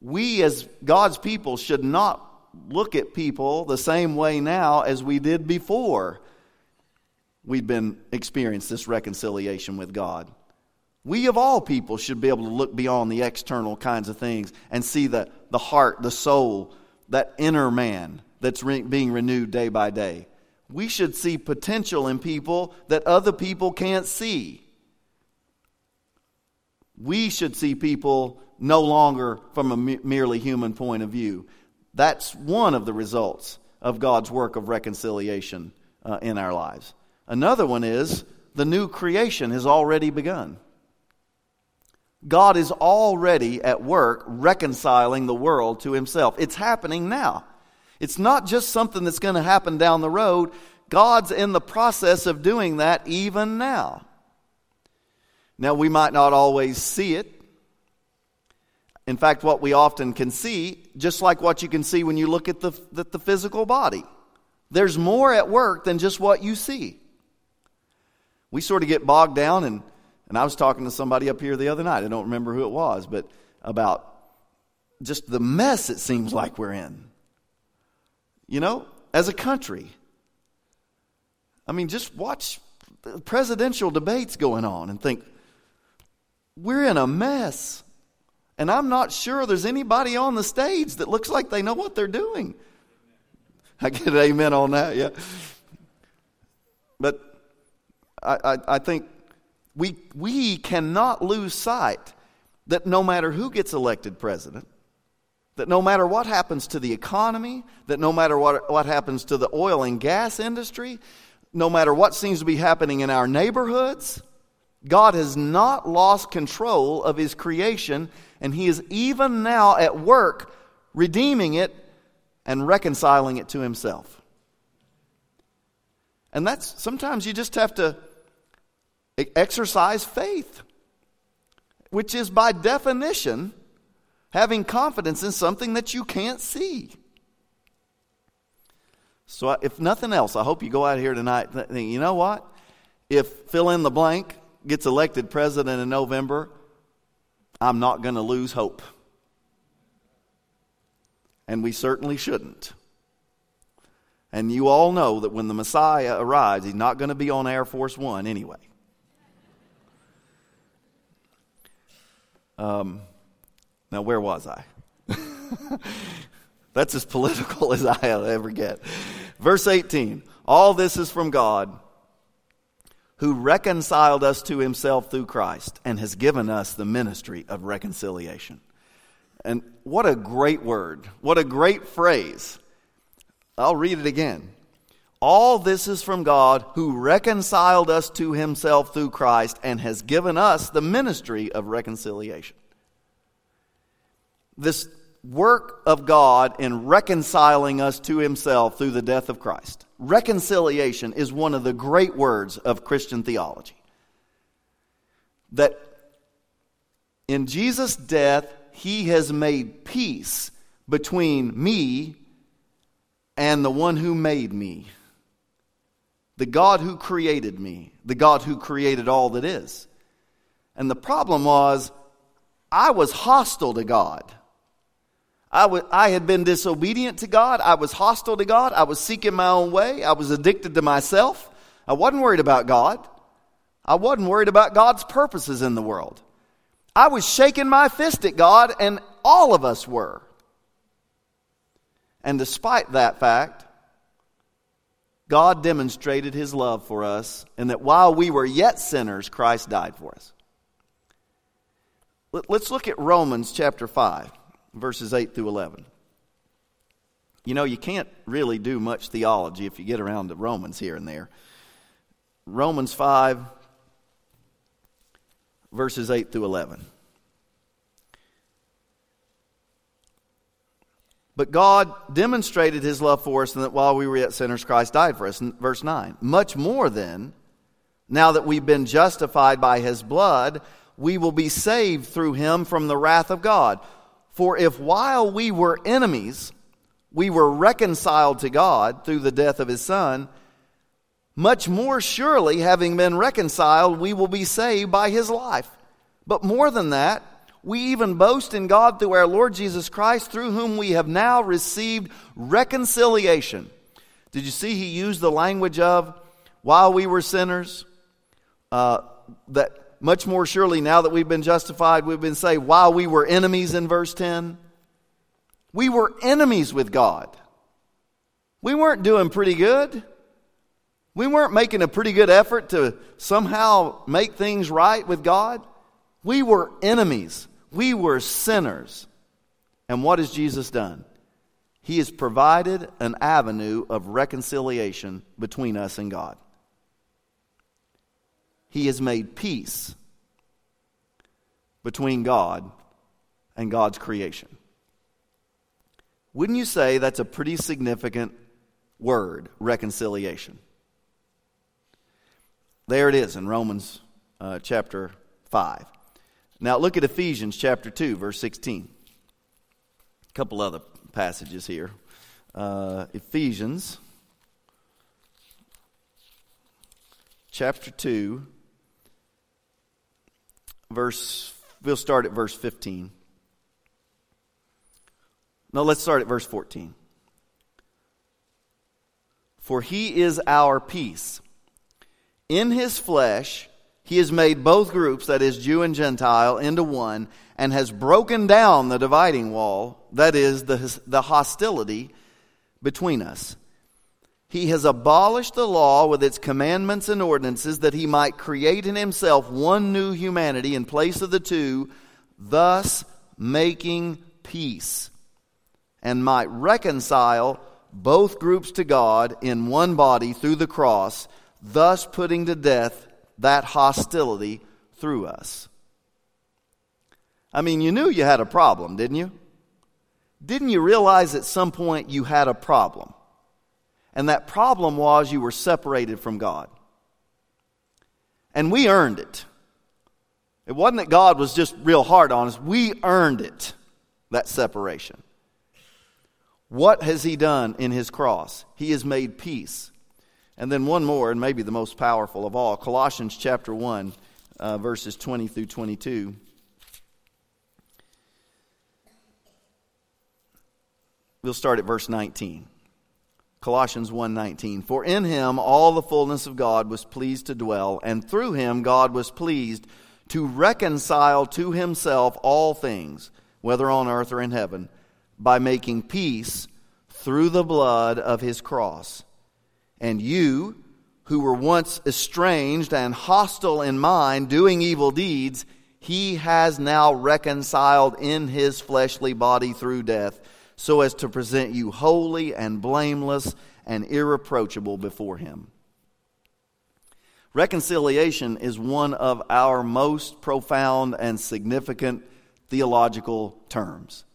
We, as God's people, should not look at people the same way now as we did before we've been experienced this reconciliation with God. We of all people should be able to look beyond the external kinds of things and see the, the heart, the soul, that inner man that's re- being renewed day by day. We should see potential in people that other people can't see. We should see people no longer from a merely human point of view. That's one of the results of God's work of reconciliation uh, in our lives. Another one is the new creation has already begun. God is already at work reconciling the world to himself. It's happening now. It's not just something that's going to happen down the road. God's in the process of doing that even now. Now, we might not always see it. In fact, what we often can see, just like what you can see when you look at the, the, the physical body, there's more at work than just what you see. We sort of get bogged down and and I was talking to somebody up here the other night, I don't remember who it was, but about just the mess it seems like we're in. You know, as a country. I mean, just watch the presidential debates going on and think, we're in a mess. And I'm not sure there's anybody on the stage that looks like they know what they're doing. I get an amen on that, yeah. But I, I, I think we, we cannot lose sight that no matter who gets elected president, that no matter what happens to the economy, that no matter what, what happens to the oil and gas industry, no matter what seems to be happening in our neighborhoods, God has not lost control of His creation, and He is even now at work redeeming it and reconciling it to Himself. And that's sometimes you just have to exercise faith, which is by definition having confidence in something that you can't see. So, if nothing else, I hope you go out here tonight thinking, you know what? If fill in the blank gets elected president in November, I'm not going to lose hope. And we certainly shouldn't. And you all know that when the Messiah arrives, he's not going to be on Air Force One anyway. Um, now, where was I? [laughs] That's as political [laughs] as I'll ever get. Verse 18 All this is from God, who reconciled us to himself through Christ and has given us the ministry of reconciliation. And what a great word. What a great phrase. I'll read it again. All this is from God who reconciled us to himself through Christ and has given us the ministry of reconciliation. This work of God in reconciling us to himself through the death of Christ. Reconciliation is one of the great words of Christian theology. That in Jesus' death, he has made peace between me and the one who made me the God who created me, the God who created all that is. And the problem was, I was hostile to God. I, w- I had been disobedient to God. I was hostile to God. I was seeking my own way. I was addicted to myself. I wasn't worried about God. I wasn't worried about God's purposes in the world. I was shaking my fist at God, and all of us were. And despite that fact, God demonstrated his love for us, and that while we were yet sinners, Christ died for us. Let's look at Romans chapter 5, verses 8 through 11. You know, you can't really do much theology if you get around to Romans here and there. Romans 5, verses 8 through 11. But God demonstrated his love for us, and that while we were yet sinners, Christ died for us. Verse 9. Much more then, now that we've been justified by his blood, we will be saved through him from the wrath of God. For if while we were enemies, we were reconciled to God through the death of his Son, much more surely, having been reconciled, we will be saved by his life. But more than that, we even boast in God through our Lord Jesus Christ, through whom we have now received reconciliation. Did you see he used the language of while we were sinners? Uh, that much more surely now that we've been justified, we've been saved while we were enemies in verse 10. We were enemies with God. We weren't doing pretty good. We weren't making a pretty good effort to somehow make things right with God. We were enemies. We were sinners. And what has Jesus done? He has provided an avenue of reconciliation between us and God. He has made peace between God and God's creation. Wouldn't you say that's a pretty significant word, reconciliation? There it is in Romans uh, chapter 5. Now look at Ephesians chapter 2, verse 16. A couple other passages here. Uh, Ephesians chapter 2, verse, we'll start at verse 15. No, let's start at verse 14. For he is our peace in his flesh, he has made both groups, that is, Jew and Gentile, into one, and has broken down the dividing wall, that is, the, the hostility between us. He has abolished the law with its commandments and ordinances that he might create in himself one new humanity in place of the two, thus making peace, and might reconcile both groups to God in one body through the cross thus putting to death that hostility through us. I mean, you knew you had a problem, didn't you? Didn't you realize at some point you had a problem? And that problem was you were separated from God. And we earned it. It wasn't that God was just real hard on us, we earned it, that separation. What has He done in His cross? He has made peace and then one more, and maybe the most powerful of all Colossians chapter 1, uh, verses 20 through 22. We'll start at verse 19. Colossians 1:19 For in him all the fullness of God was pleased to dwell and through him God was pleased to reconcile to himself all things whether on earth or in heaven by making peace through the blood of his cross and you, who were once estranged and hostile in mind, doing evil deeds, he has now reconciled in his fleshly body through death, so as to present you holy and blameless and irreproachable before him. Reconciliation is one of our most profound and significant theological terms.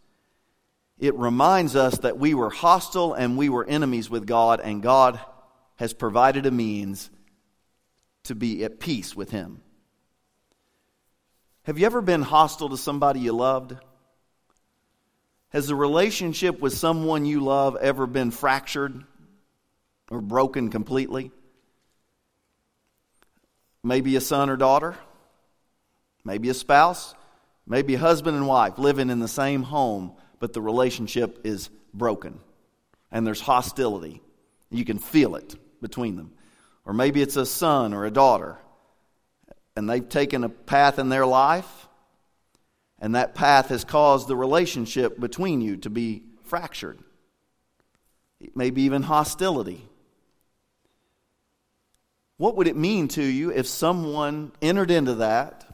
It reminds us that we were hostile and we were enemies with God, and God has provided a means to be at peace with Him. Have you ever been hostile to somebody you loved? Has the relationship with someone you love ever been fractured or broken completely? Maybe a son or daughter, maybe a spouse, maybe a husband and wife living in the same home, but the relationship is broken and there's hostility. You can feel it between them. Or maybe it's a son or a daughter, and they've taken a path in their life, and that path has caused the relationship between you to be fractured. Maybe even hostility. What would it mean to you if someone entered into that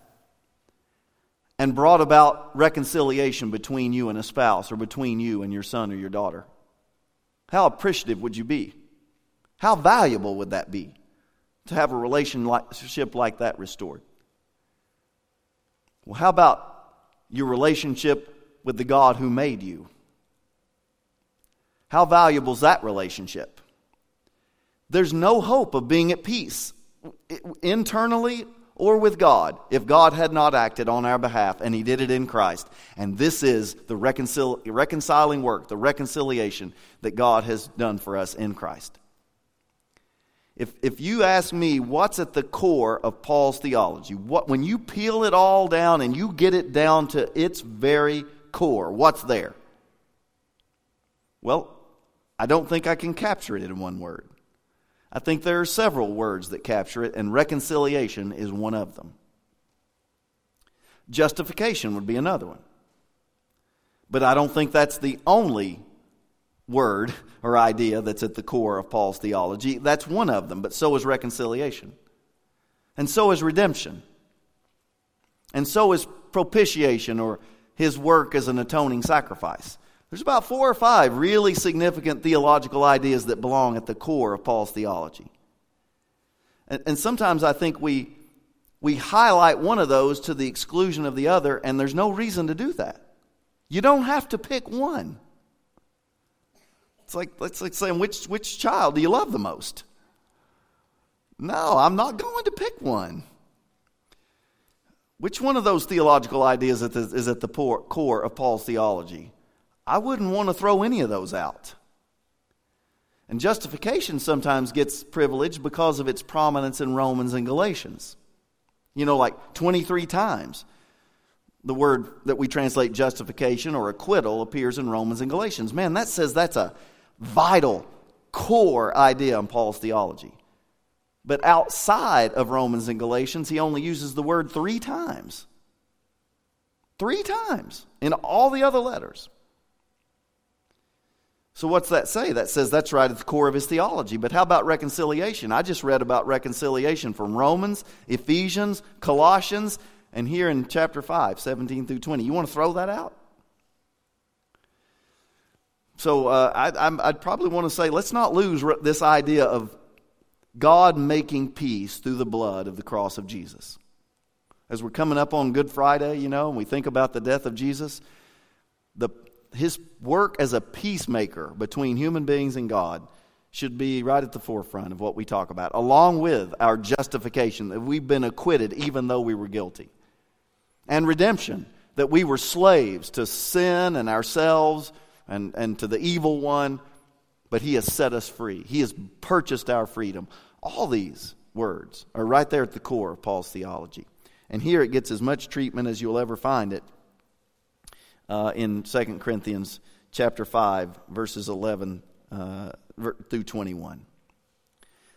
and brought about reconciliation between you and a spouse or between you and your son or your daughter? How appreciative would you be? How valuable would that be to have a relationship like that restored? Well, how about your relationship with the God who made you? How valuable is that relationship? There's no hope of being at peace internally or with God if God had not acted on our behalf and He did it in Christ. And this is the reconcil- reconciling work, the reconciliation that God has done for us in Christ. If, if you ask me what's at the core of Paul's theology, what, when you peel it all down and you get it down to its very core, what's there? Well, I don't think I can capture it in one word. I think there are several words that capture it, and reconciliation is one of them. Justification would be another one. But I don't think that's the only word or idea that's at the core of Paul's theology. That's one of them, but so is reconciliation. And so is redemption. And so is propitiation or his work as an atoning sacrifice. There's about four or five really significant theological ideas that belong at the core of Paul's theology. And, and, sometimes I think we, we highlight one of those to the exclusion of the other, and there's no reason to do that. You don't have to pick one. It's like, it's like saying, which, which child do you love the most? No, I'm not going to pick one. Which one of those theological ideas is at the core of Paul's theology? I wouldn't want to throw any of those out. And justification sometimes gets privileged because of its prominence in Romans and Galatians. You know, like 23 times the word that we translate justification or acquittal appears in Romans and Galatians. Man, that says that's a vital, core idea in Paul's theology. But outside of Romans and Galatians, he only uses the word three times. Three times in all the other letters. So, what's that say? That says that's right at the core of his theology. But how about reconciliation? I just read about reconciliation from Romans, Ephesians, Colossians, and here in chapter 5, 17 through 20. You want to throw that out? So, uh, I, would probably want to say let's not lose this idea of God making peace through the blood of the cross of Jesus. As we're coming up on Good Friday, you know, and we think about the death of Jesus, the his work as a peacemaker between human beings and God should be right at the forefront of what we talk about, along with our justification that we've been acquitted even though we were guilty, and redemption that we were slaves to sin and ourselves and, and to the evil one, but He has set us free. He has purchased our freedom. All these words are right there at the core of Paul's theology. And here it gets as much treatment as you'll ever find it uh, in 2 Corinthians chapter 5, verses 11 uh, through 21.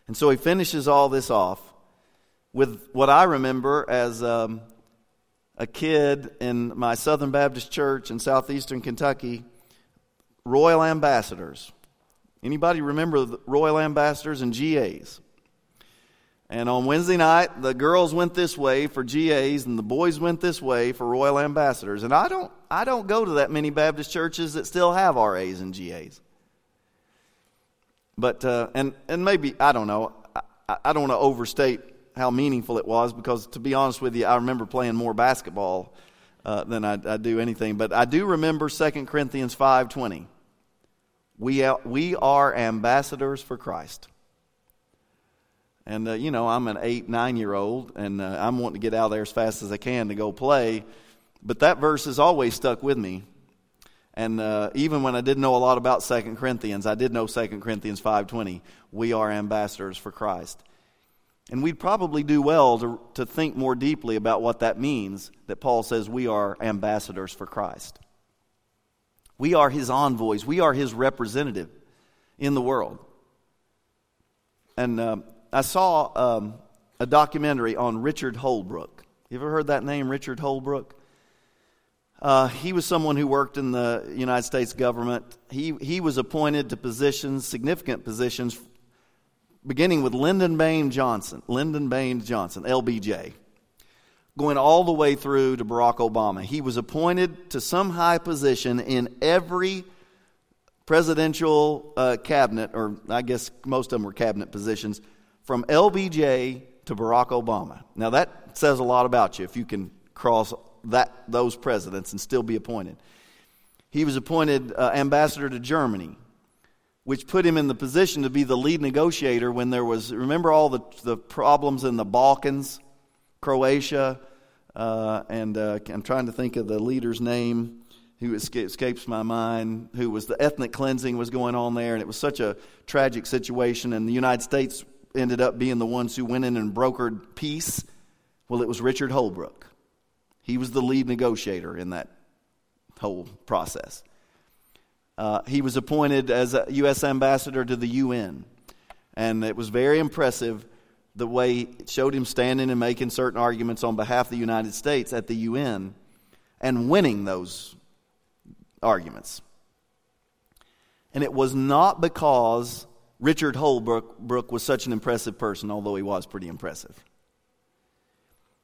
And so he finishes all this off with what I remember as um, a kid in my Southern Baptist church in southeastern Kentucky, royal ambassadors. Anybody remember the royal ambassadors and GAs? And on Wednesday night, the girls went this way for GAs and the boys went this way for Royal Ambassadors. And I don't, I don't go to that many Baptist churches that still have RAs and GAs. But, uh, and, and maybe, I don't know, I, I don't want to overstate how meaningful it was because, to be honest with you, I remember playing more basketball uh, than I, I do anything. But I do remember 2 Corinthians 5.20. We, we are ambassadors for Christ. And, uh, you know, I'm an eight, nine year old, and uh, I'm wanting to get out there as fast as I can to go play. But that verse has always stuck with me. And uh, even when I didn't know a lot about Second Corinthians, I did know Second Corinthians 5.20. We are ambassadors for Christ. And we'd probably do well to, to think more deeply about what that means that Paul says we are ambassadors for Christ. We are his envoys, we are his representative in the world. And uh, I saw um, a documentary on Richard Holbrooke. You ever heard that name, Richard Holbrooke? Uh, he was someone who worked in the United States government. He, he was appointed to positions, significant positions, beginning with Lyndon Baines Johnson, Lyndon Baines Johnson, LBJ, going all the way through to Barack Obama. He was appointed to some high position in every presidential uh, cabinet, or I guess most of them were cabinet positions, from LBJ to Barack Obama. Now that says a lot about you if you can cross that those presidents and still be appointed. He was appointed uh, ambassador to Germany, which put him in the position to be the lead negotiator when there was, remember all the, the problems in the Balkans, Croatia, uh, and uh, I'm trying to think of the leader's name who escapes my mind, who was the ethnic cleansing was going on there, and it was such a tragic situation, and the United States ended up being the ones who went in and brokered peace. Well, it was Richard Holbrooke. He was the lead negotiator in that whole process. Uh, he was appointed as a U.S. ambassador to the UN. And it was very impressive the way it showed him standing and making certain arguments on behalf of the United States at the UN and winning those arguments. And it was not because Richard Holbrooke was such an impressive person, although he was pretty impressive.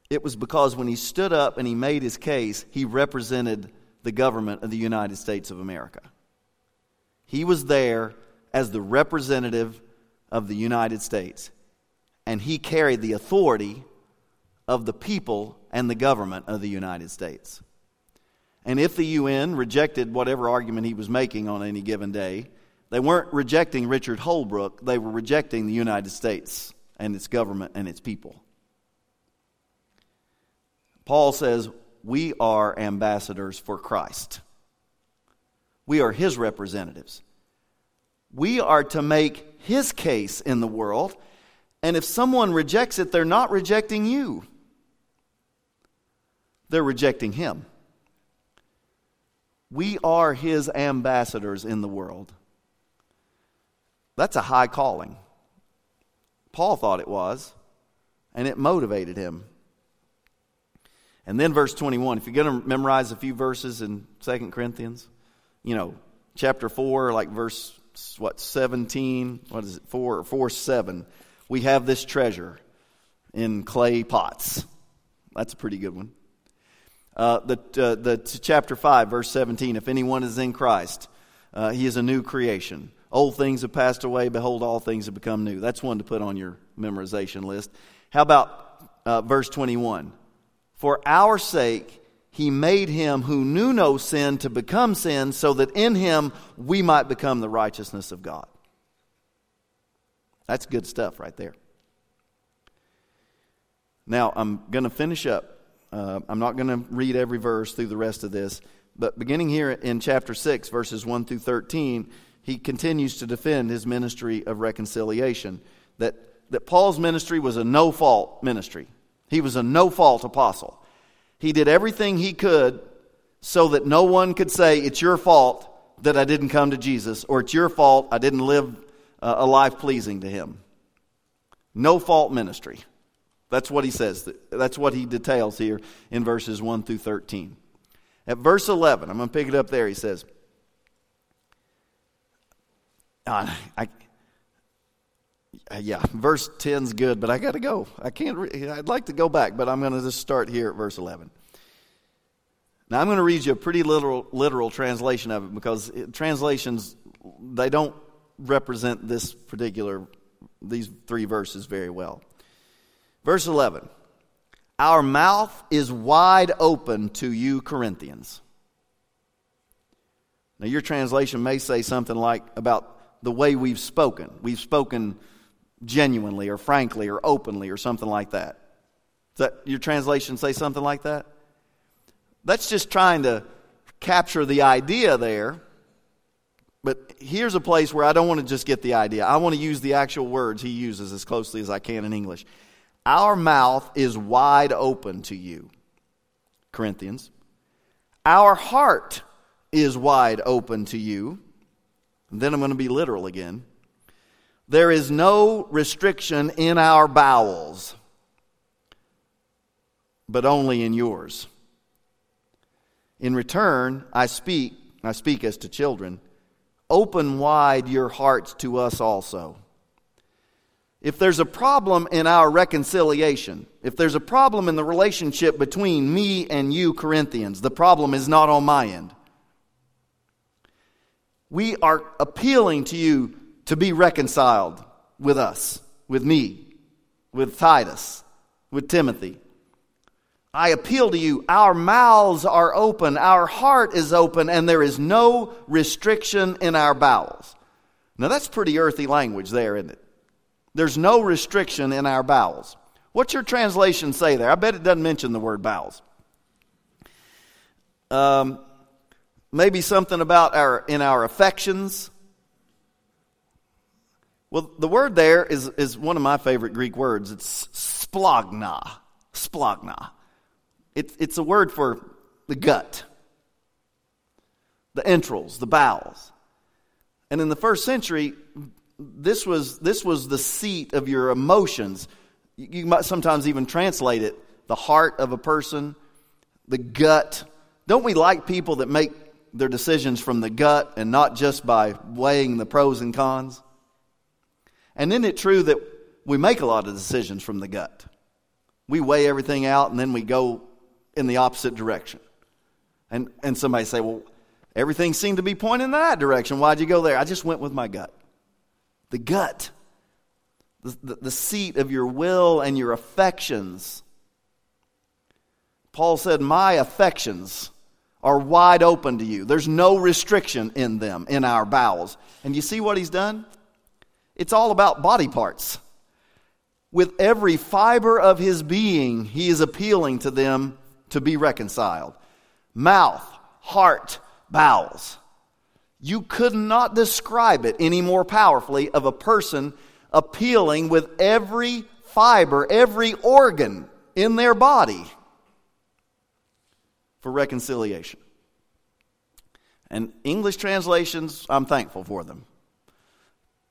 It was because when he stood up and he made his case, he represented the government of the United States of America. He was there as the representative of the United States, and he carried the authority of the people and the government of the United States. And if the UN rejected whatever argument he was making on any given day, they weren't rejecting Richard Holbrooke, they were rejecting the United States and its government and its people. Paul says, We are ambassadors for Christ. We are his representatives. We are to make his case in the world. And if someone rejects it, they're not rejecting you, they're rejecting him. We are his ambassadors in the world. That's a high calling. Paul thought it was, and it motivated him. And then verse 21, if you're going to memorize a few verses in Second Corinthians, you know, chapter 4, like verse, what, 17, what is it, 4 or 4 7, we have this treasure in clay pots. That's a pretty good one. Uh, the, uh, the chapter 5, verse 17, if anyone is in Christ, uh, he is a new creation. Old things have passed away. Behold, all things have become new. That's one to put on your memorization list. How about uh, verse 21? For our sake, he made him who knew no sin to become sin so that in him we might become the righteousness of God. That's good stuff right there. Now, I'm going to finish up. Uh, I'm not going to read every verse through the rest of this, but beginning here in chapter 6, verses 1 through 13, he continues to defend his ministry of reconciliation. That, that Paul's ministry was a no fault ministry, he was a no fault apostle. He did everything he could so that no one could say, It's your fault that I didn't come to Jesus, or it's your fault I didn't live uh, a life pleasing to him. No fault ministry. That's what he says. That's what he details here in verses 1 through 13. At verse 11, I'm going to pick it up there. He says, uh, I, uh, yeah, verse 10's good, but I got to go. I can't. Re- I'd like to go back, but I'm going to just start here at verse 11. Now I'm going to read you a pretty literal, literal translation of it because it, translations they don't represent this particular these three verses very well. Verse 11. Our mouth is wide open to you, Corinthians. Now, your translation may say something like about the way we've spoken. We've spoken genuinely or frankly or openly or something like that. Does that your translation say something like that? That's just trying to capture the idea there. But here's a place where I don't want to just get the idea. I want to use the actual words he uses as closely as I can in English. Our mouth is wide open to you, Corinthians. Our heart is wide open to you. And then I'm going to be literal again. There is no restriction in our bowels, but only in yours. In return, I speak, I speak as to children, open wide your hearts to us also. If there's a problem in our reconciliation, if there's a problem in the relationship between me and you, Corinthians, the problem is not on my end. We are appealing to you to be reconciled with us, with me, with Titus, with Timothy. I appeal to you. Our mouths are open, our heart is open, and there is no restriction in our bowels. Now, that's pretty earthy language there, isn't it? There's no restriction in our bowels. What's your translation say there? I bet it doesn't mention the word bowels. Um, maybe something about our in our affections. Well, the word there is, is one of my favorite Greek words. It's splanchna. Splanchna. It, it's a word for the gut, the entrails, the bowels. And in the first century, this was, this was the seat of your emotions. You might sometimes even translate it the heart of a person, the gut. Don't we like people that make their decisions from the gut and not just by weighing the pros and cons? And isn't it true that we make a lot of decisions from the gut? We weigh everything out and then we go in the opposite direction. And, and somebody say, well, everything seemed to be pointing in that direction. Why'd you go there? I just went with my gut. The gut, the, the, the seat of your will and your affections. Paul said, My affections are wide open to you. There's no restriction in them, in our bowels. And you see what he's done? It's all about body parts. With every fiber of his being, he is appealing to them to be reconciled. Mouth, heart, bowels. You could not describe it any more powerfully of a person appealing with every fiber, every organ in their body for reconciliation. And English translations, I'm thankful for them.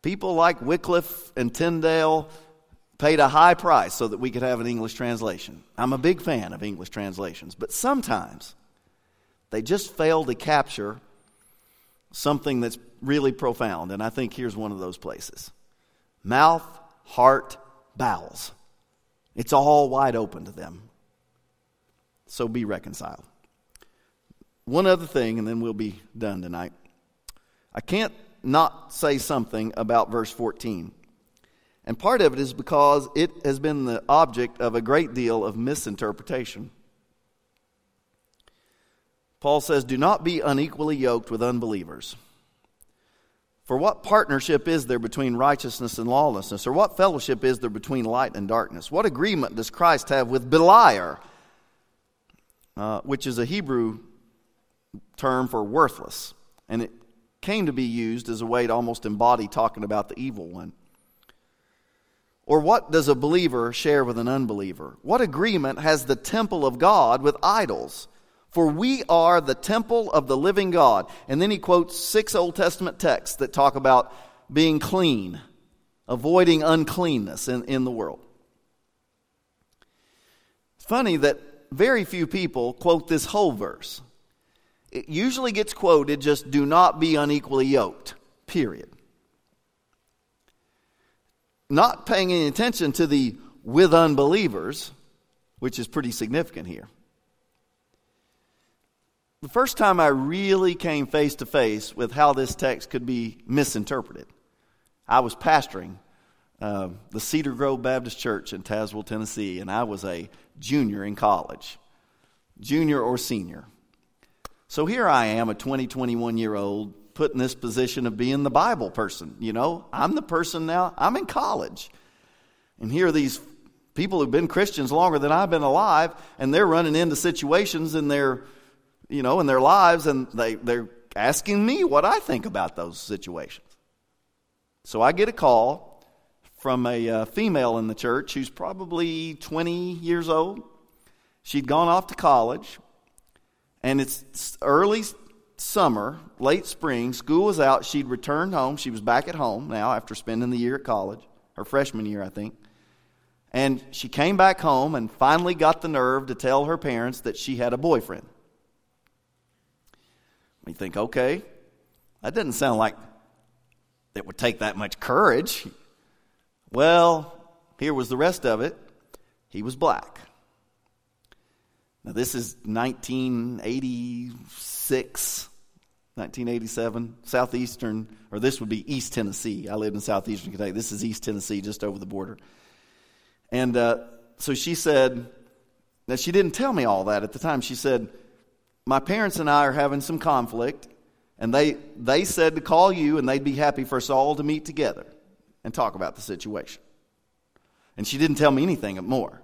People like Wycliffe and Tyndale paid a high price so that we could have an English translation. I'm a big fan of English translations, but sometimes they just fail to capture something that's really profound, and I think here's one of those places mouth, heart, bowels. It's all wide open to them. So be reconciled. One other thing, and then we'll be done tonight. I can't not say something about verse 14. And part of it is because it has been the object of a great deal of misinterpretation. Paul says, Do not be unequally yoked with unbelievers. For what partnership is there between righteousness and lawlessness? Or what fellowship is there between light and darkness? What agreement does Christ have with Beliar, uh, which is a Hebrew term for worthless? And it came to be used as a way to almost embody talking about the evil one. Or what does a believer share with an unbeliever? What agreement has the temple of God with idols? For we are the temple of the living God. And then he quotes six Old Testament texts that talk about being clean, avoiding uncleanness in, in the world. It's funny that very few people quote this whole verse. It usually gets quoted just do not be unequally yoked, period. Not paying any attention to the with unbelievers, which is pretty significant here. The first time I really came face to face with how this text could be misinterpreted, I was pastoring uh, the Cedar Grove Baptist Church in Tazewell, Tennessee, and I was a junior in college, junior or senior. So here I am, a 20, 21 year old, put in this position of being the Bible person. You know, I'm the person now, I'm in college. And here are these people who've been Christians longer than I've been alive, and they're running into situations in their, you know, in their lives, and they, they're asking me what I think about those situations. So I get a call from a uh, female in the church who's probably 20 years old. She'd gone off to college, and it's early summer, late spring. School was out. She'd returned home. She was back at home now after spending the year at college, her freshman year, I think. And she came back home and finally got the nerve to tell her parents that she had a boyfriend. We think, okay, that doesn't sound like it would take that much courage. Well, here was the rest of it. He was black. Now, this is 1986, 1987, southeastern, or this would be East Tennessee. I lived in southeastern Kentucky. This is East Tennessee, just over the border. And uh, so she said, now she didn't tell me all that at the time. She said, My parents and I are having some conflict, And they, they said to call you, and they'd be happy for us all to meet together and talk about the situation. And she didn't tell me anything more.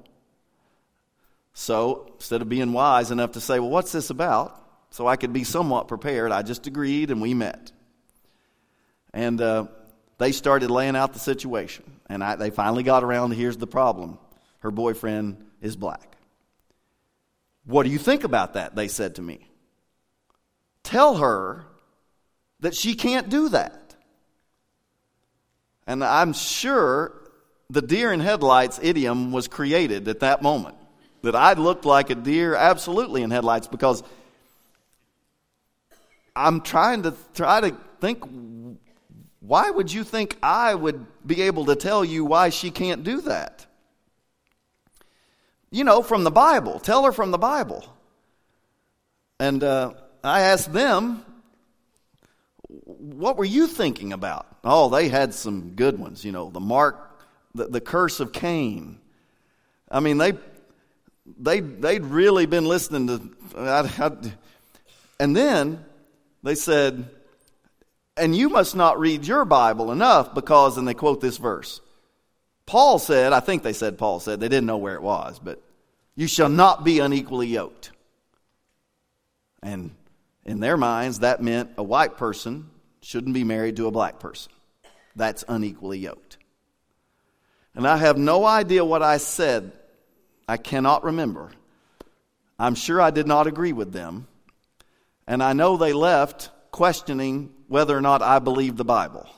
So instead of being wise enough to say, Well, what's this about? So I could be somewhat prepared, I just agreed and we met. And uh, they started laying out the situation. And I, they finally got around to here's the problem her boyfriend is black. What do you think about that? They said to me. Tell her that she can't do that. And I'm sure the deer in headlights idiom was created at that moment. That I looked like a deer absolutely in headlights because I'm trying to try to think why would you think I would be able to tell you why she can't do that? You know, from the Bible. Tell her from the Bible. And uh, I asked them, what were you thinking about? Oh, they had some good ones, you know, the mark, the, the curse of Cain. I mean, they, they, they'd really been listening to, I, I, and then they said, and you must not read your Bible enough because, and they quote this verse. Paul said, I think they said Paul said, they didn't know where it was, but you shall not be unequally yoked. And in their minds, that meant a white person shouldn't be married to a black person. That's unequally yoked. And I have no idea what I said. I cannot remember. I'm sure I did not agree with them. And I know they left questioning whether or not I believed the Bible.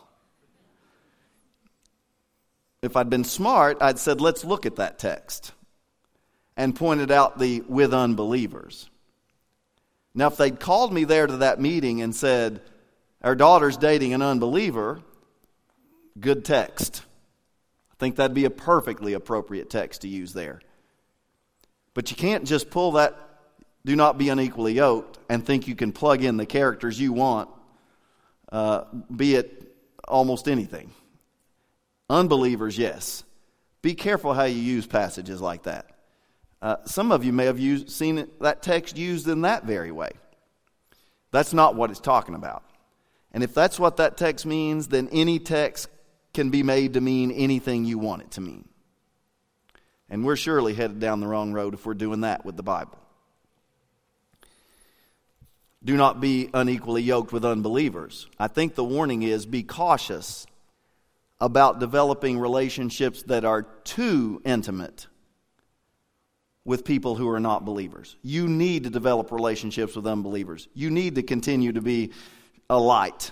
If I'd been smart, I'd said, let's look at that text and pointed out the with unbelievers. Now, if they'd called me there to that meeting and said, Our daughter's dating an unbeliever, good text. I think that'd be a perfectly appropriate text to use there. But you can't just pull that, do not be unequally yoked, and think you can plug in the characters you want, uh, be it almost anything. Unbelievers, yes. Be careful how you use passages like that. Uh, some of you may have used, seen that text used in that very way. That's not what it's talking about. And if that's what that text means, then any text can be made to mean anything you want it to mean. And we're surely headed down the wrong road if we're doing that with the Bible. Do not be unequally yoked with unbelievers. I think the warning is be cautious about developing relationships that are too intimate with people who are not believers. You need to develop relationships with unbelievers. You need to continue to be a light.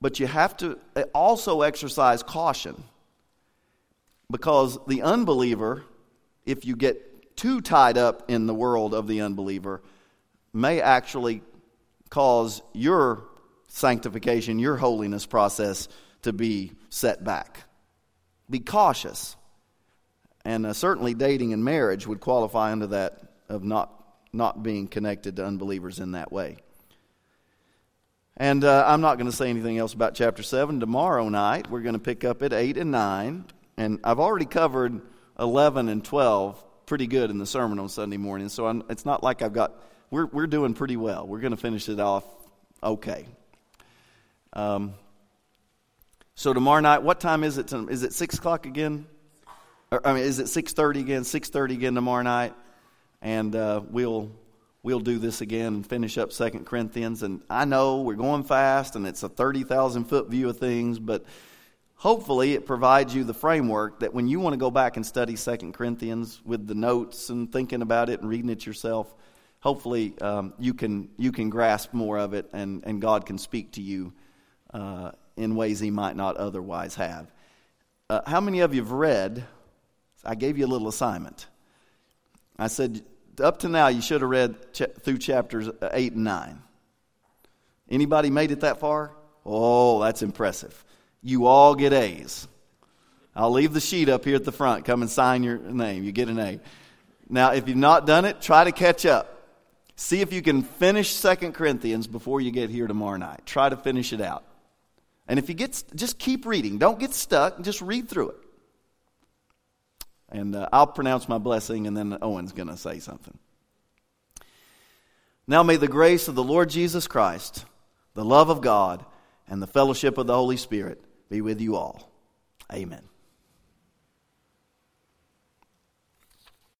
But you have to also exercise caution because the unbeliever, if you get too tied up in the world of the unbeliever, may actually cause your sanctification, your holiness process to be set back. Be cautious. And uh, certainly dating and marriage would qualify under that of not, not being connected to unbelievers in that way. And uh, I'm not going to say anything else about chapter 7. Tomorrow night, we're going to pick up at 8 and 9. And I've already covered 11 and 12 pretty good in the sermon on Sunday morning. So I'm, it's not like I've got, we're, we're doing pretty well. We're going to finish it off okay. Um, so tomorrow night, what time is it? Is it 6 o'clock again? I mean, is it 6.30 again? 6.30 again tomorrow night. And uh, we'll, we'll do this again and finish up Second Corinthians. And I know we're going fast and it's a 30,000 foot view of things, but hopefully it provides you the framework that when you want to go back and study Second Corinthians with the notes and thinking about it and reading it yourself, hopefully um, you, can, you can grasp more of it and, and God can speak to you uh, in ways he might not otherwise have. Uh, how many of you have read I gave you a little assignment. I said, up to now, you should have read ch- through chapters 8 and 9. Anybody made it that far? Oh, that's impressive. You all get A's. I'll leave the sheet up here at the front. Come and sign your name. You get an A. Now, if you've not done it, try to catch up. See if you can finish Second Corinthians before you get here tomorrow night. Try to finish it out. And if you get, just keep reading. Don't get stuck. Just read through it. And uh, I'll pronounce my blessing, and then Owen's going to say something. Now may the grace of the Lord Jesus Christ, the love of God, and the fellowship of the Holy Spirit be with you all. Amen.